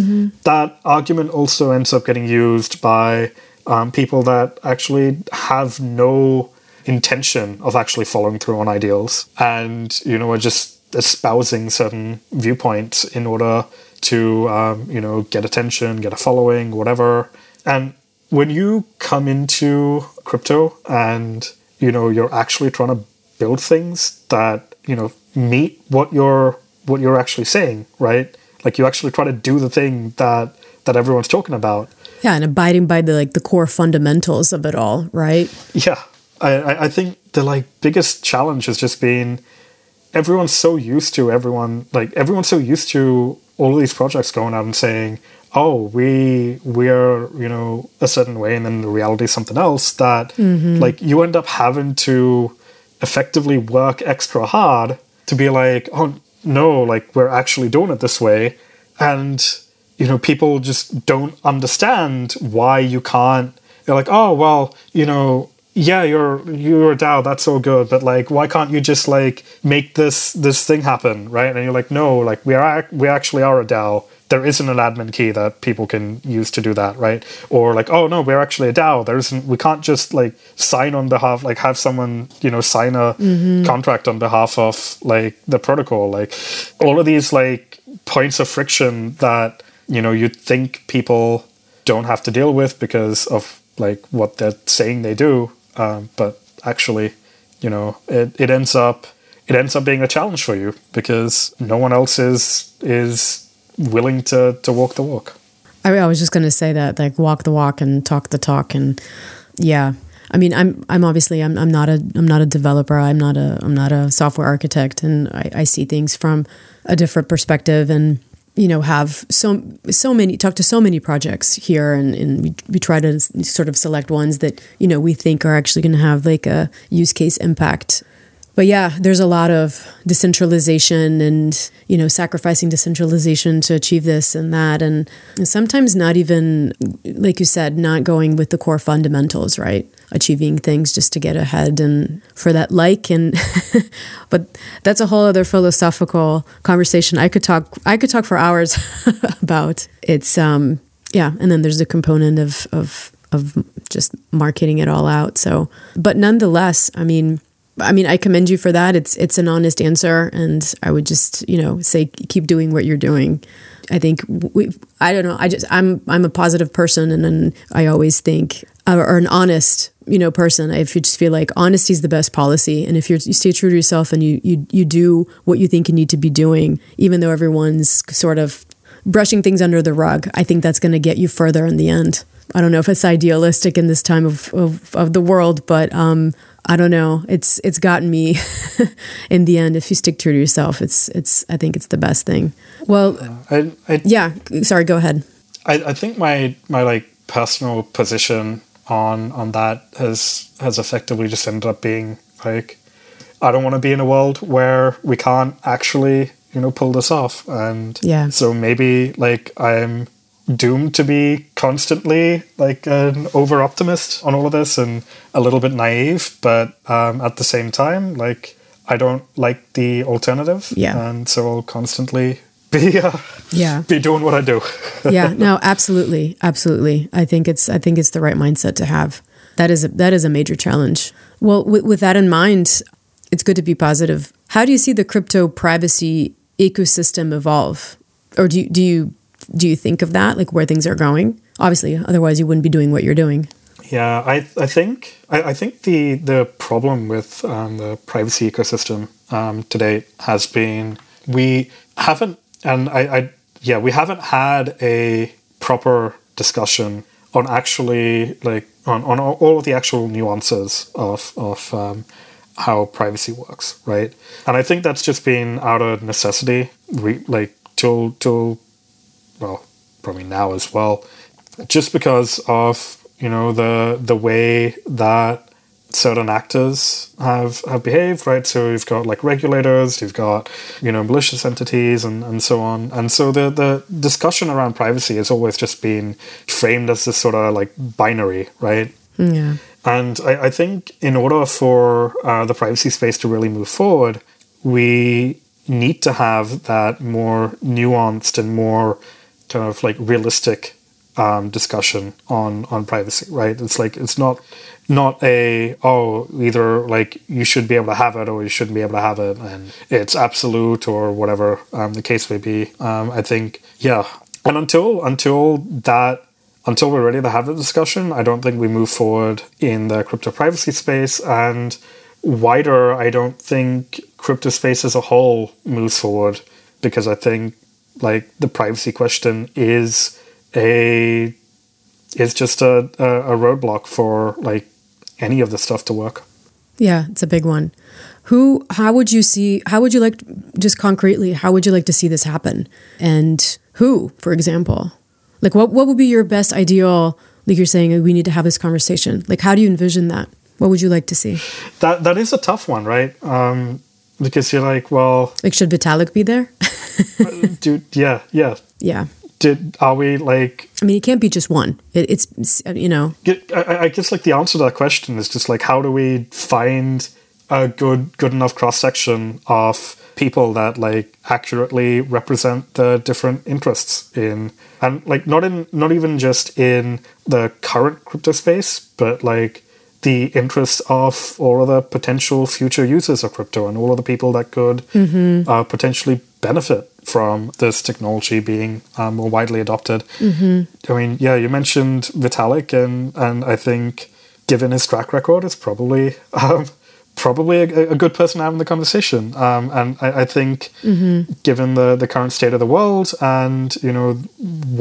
That argument also ends up getting used by um, people that actually have no intention of actually following through on ideals and you know are just espousing certain viewpoints in order to um, you know get attention get a following whatever. And when you come into crypto and you know you're actually trying to build things that you know meet what you're what you're actually saying right? Like you actually try to do the thing that that everyone's talking about. Yeah, and abiding by the like the core fundamentals of it all, right? yeah. I, I I think the like biggest challenge has just been everyone's so used to everyone like everyone's so used to all of these projects going out and saying oh we we're you know a certain way and then the reality is something else that mm-hmm. like you end up having to effectively work extra hard to be like oh no like we're actually doing it this way. And you know people just don't understand why you can't they're like oh well you know yeah you're you're a DAO that's all good but like why can't you just like make this this thing happen right? And you're like no like we are we actually are a DAO. There isn't an admin key that people can use to do that right? Or like oh no we're actually a DAO. There isn't we can't just like sign on behalf like have someone you know sign a mm-hmm. contract on behalf of like the protocol. Like all of these like points of friction that you know you'd think people don't have to deal with because of like what they're saying they do um, but actually you know it, it ends up it ends up being a challenge for you because no one else is is willing to to walk the walk I, I was just going to say that, like, walk the walk and talk the talk, and yeah. I mean, I'm I'm obviously I'm I'm not a I'm not a developer. I'm not a I'm not a software architect, and I, I see things from a different perspective, and you know have so so many talk to so many projects here, and and we, we try to sort of select ones that you know we think are actually going to have like a use case impact but yeah, there's a lot of decentralization and, you know, sacrificing decentralization to achieve this and that. And sometimes not even, like you said, not going with the core fundamentals, right? Achieving things just to get ahead and for that like. And, but that's a whole other philosophical conversation I could talk, I could talk for hours about. It's, um, yeah. And then there's the component of, of, of just marketing it all out. So, but nonetheless, I mean, I mean, I commend you for that. It's it's an honest answer, and I would just you know say keep doing what you're doing. I think we. I don't know. I just I'm I'm a positive person, and then I always think or, or an honest you know person. If you just feel like honesty is the best policy, and if you stay true to yourself and you you you do what you think you need to be doing, even though everyone's sort of brushing things under the rug, I think that's going to get you further in the end. I don't know if it's idealistic in this time of, of, of the world, but um, I don't know. It's it's gotten me in the end. If you stick true to yourself, it's it's. I think it's the best thing. Well, I, I yeah. Sorry, go ahead. I, I think my my like personal position on on that has has effectively just ended up being like I don't want to be in a world where we can't actually you know pull this off and Yeah. so maybe like I'm doomed to be constantly like an over optimist on all of this and a little bit naive but um, at the same time like I don't like the alternative. Yeah. and so I'll constantly be uh, Yeah. be doing what I do. Yeah. No absolutely. Absolutely. I think it's i think it's the right mindset to have. That is a, that is a major challenge. Well with, with that in mind it's good to be positive. How do you see the crypto privacy ecosystem evolve? Or do you, do you do you think of that like where things are going Obviously, otherwise you wouldn't be doing what you're doing. Yeah, I I think I, I think the the problem with um, the privacy ecosystem um, today has been we haven't and I, I yeah we haven't had a proper discussion on actually like on, on all of the actual nuances of of um, how privacy works, right? And I think that's just been out of necessity, re- like till till probably now as well, just because of you know the the way that certain actors have have behaved, right? So you've got like regulators, you've got you know malicious entities, and, and so on. And so the the discussion around privacy has always just been framed as this sort of like binary, right? Yeah. And I, I think in order for uh, the privacy space to really move forward, we need to have that more nuanced and more kind of like realistic um, discussion on on privacy, right? It's like it's not not a oh either like you should be able to have it or you shouldn't be able to have it, and it's absolute or whatever um, the case may be. Um, I think yeah, and until until that until we're ready to have the discussion, I don't think we move forward in the crypto privacy space and wider. I don't think crypto space as a whole moves forward because I think like the privacy question is a is just a, a, a roadblock for like any of the stuff to work. Yeah, it's a big one. Who, how would you see, how would you like, just concretely, how would you like to see this happen? And who, for example? Like, what, what would be your best ideal? Like you're saying, we need to have this conversation. Like, how do you envision that? What would you like to see? That That is a tough one, right? Um, because you're like, well. Like, should Vitalik be there? dude, yeah, yeah. Yeah did are we like i mean it can't be just one it, it's you know I, I guess like the answer to that question is just like how do we find a good good enough cross section of people that like accurately represent the different interests in and like not in not even just in the current crypto space but like the interests of all of the potential future users of crypto and all of the people that could mm-hmm. uh, potentially benefit from this technology being um, more widely adopted. Mm-hmm. I mean, yeah, you mentioned Vitalik, and and I think given his track record, it's probably um, probably a, a, good person to have in the conversation. Um, and I, I think, mm-hmm. given the the current state of the world, and you know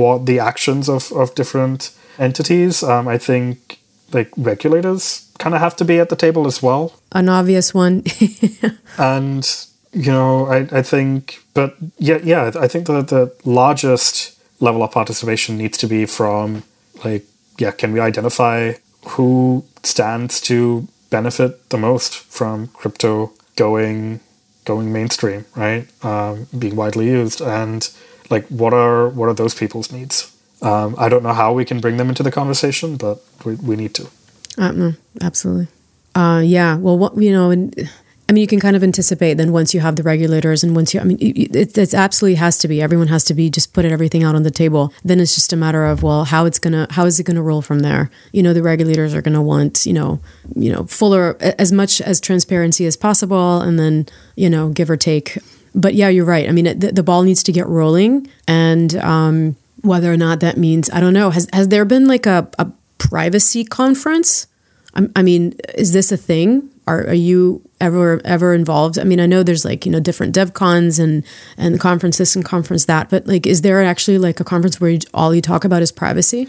what the actions of of different entities, um, I think like regulators kind of have to be at the table as well. An obvious one. and you know, I, I think, but yeah, yeah, I think that the largest level of participation needs to be from like, yeah, can we identify who stands to benefit the most from crypto going going mainstream, right? Um, being widely used, and like, what are what are those people's needs? Um, I don't know how we can bring them into the conversation, but we, we need to. Uh, absolutely. Uh, yeah. Well, what you know, and I mean, you can kind of anticipate then once you have the regulators and once you, I mean, it, it absolutely has to be. Everyone has to be just put everything out on the table. Then it's just a matter of well, how it's gonna, how is it gonna roll from there? You know, the regulators are gonna want, you know, you know, fuller as much as transparency as possible, and then you know, give or take. But yeah, you're right. I mean, the, the ball needs to get rolling, and um, whether or not that means, I don't know. Has has there been like a, a privacy conference? I, I mean, is this a thing? Are, are you ever ever involved? I mean, I know there's like you know different dev cons and and conference this and conference that, but like, is there actually like a conference where you, all you talk about is privacy?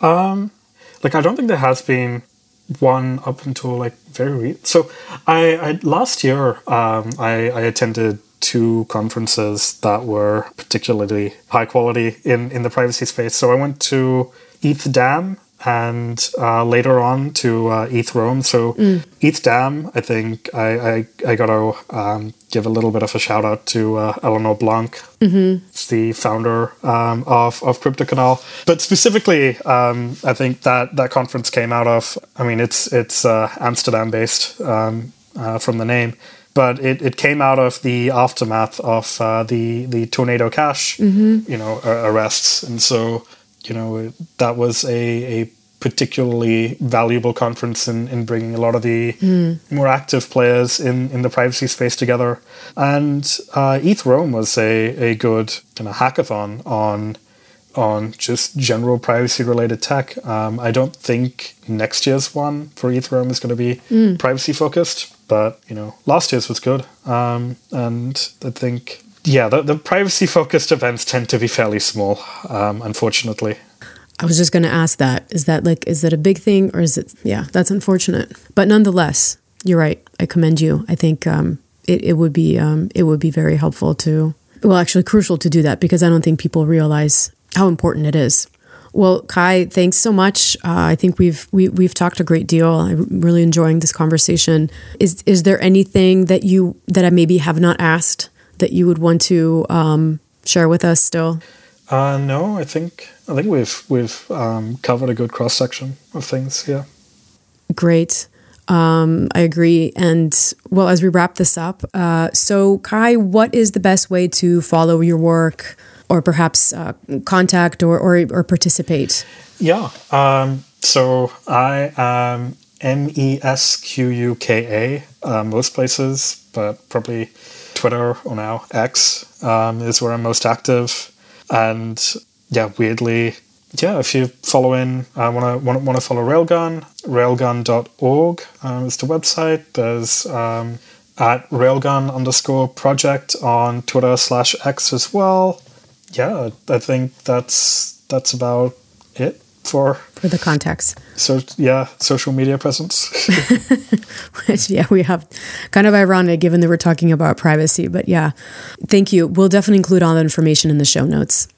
Um, like I don't think there has been one up until like very recent. So I, I last year um, I, I attended two conferences that were particularly high quality in in the privacy space. So I went to ETH-DAM and uh, later on to uh, ETH Rome. So mm. ETH-DAM, I think I, I, I got to um, give a little bit of a shout out to uh, Eléonore Blanc. Mm-hmm. It's the founder um, of, of CryptoCanal. But specifically, um, I think that that conference came out of, I mean, it's, it's uh, Amsterdam based um, uh, from the name. But it, it came out of the aftermath of uh, the the tornado cash, mm-hmm. you know, arrests, and so you know that was a, a particularly valuable conference in, in bringing a lot of the mm. more active players in, in the privacy space together. And uh, ETH Rome was a, a good kind of hackathon on on just general privacy related tech. Um, I don't think next year's one for Ethereum is going to be mm. privacy focused, but you know, last year's was good. Um, and I think, yeah, the, the privacy focused events tend to be fairly small, um, unfortunately. I was just going to ask that. Is that like, is that a big thing or is it, yeah, that's unfortunate. But nonetheless, you're right. I commend you. I think um, it, it would be, um, it would be very helpful to, well, actually crucial to do that because I don't think people realize how important it is. Well, Kai, thanks so much. Uh, I think we've we, have we have talked a great deal. I'm really enjoying this conversation. Is is there anything that you that I maybe have not asked that you would want to um, share with us still? Uh, no, I think I think we've we've um, covered a good cross section of things. Yeah. Great. Um, I agree. And well, as we wrap this up, uh, so Kai, what is the best way to follow your work? Or perhaps uh, contact or, or, or, participate? Yeah. Um, so I am M E S Q U K A, uh, most places, but probably Twitter or now X um, is where I'm most active. And yeah, weirdly, yeah, if you follow in, I want to want, to follow Railgun, railgun.org um, is the website. There's um, at railgun underscore project on Twitter slash X as well yeah, I think that's that's about it for for the context. So yeah, social media presence. Which yeah, we have kind of ironic given that we're talking about privacy, but yeah, thank you. We'll definitely include all the information in the show notes.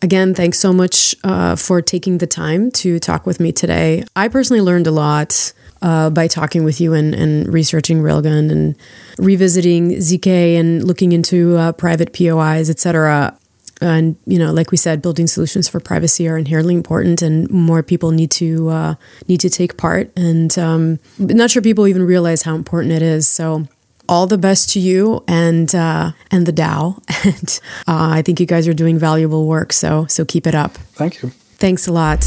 Again, thanks so much uh, for taking the time to talk with me today. I personally learned a lot. Uh, by talking with you and, and researching Railgun and revisiting ZK and looking into uh, private POIs, etc and you know like we said building solutions for privacy are inherently important and more people need to uh, need to take part. And um, not sure people even realize how important it is. So all the best to you and uh, and the DAO and uh, I think you guys are doing valuable work. So so keep it up. Thank you. Thanks a lot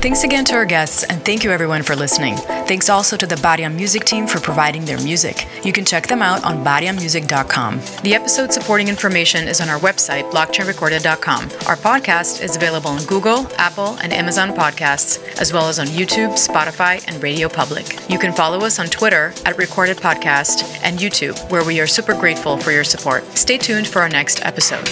Thanks again to our guests, and thank you everyone for listening. Thanks also to the Bariam Music team for providing their music. You can check them out on bariamusic.com. The episode supporting information is on our website, blockchainrecorded.com. Our podcast is available on Google, Apple, and Amazon Podcasts, as well as on YouTube, Spotify, and Radio Public. You can follow us on Twitter at Recorded Podcast and YouTube, where we are super grateful for your support. Stay tuned for our next episode.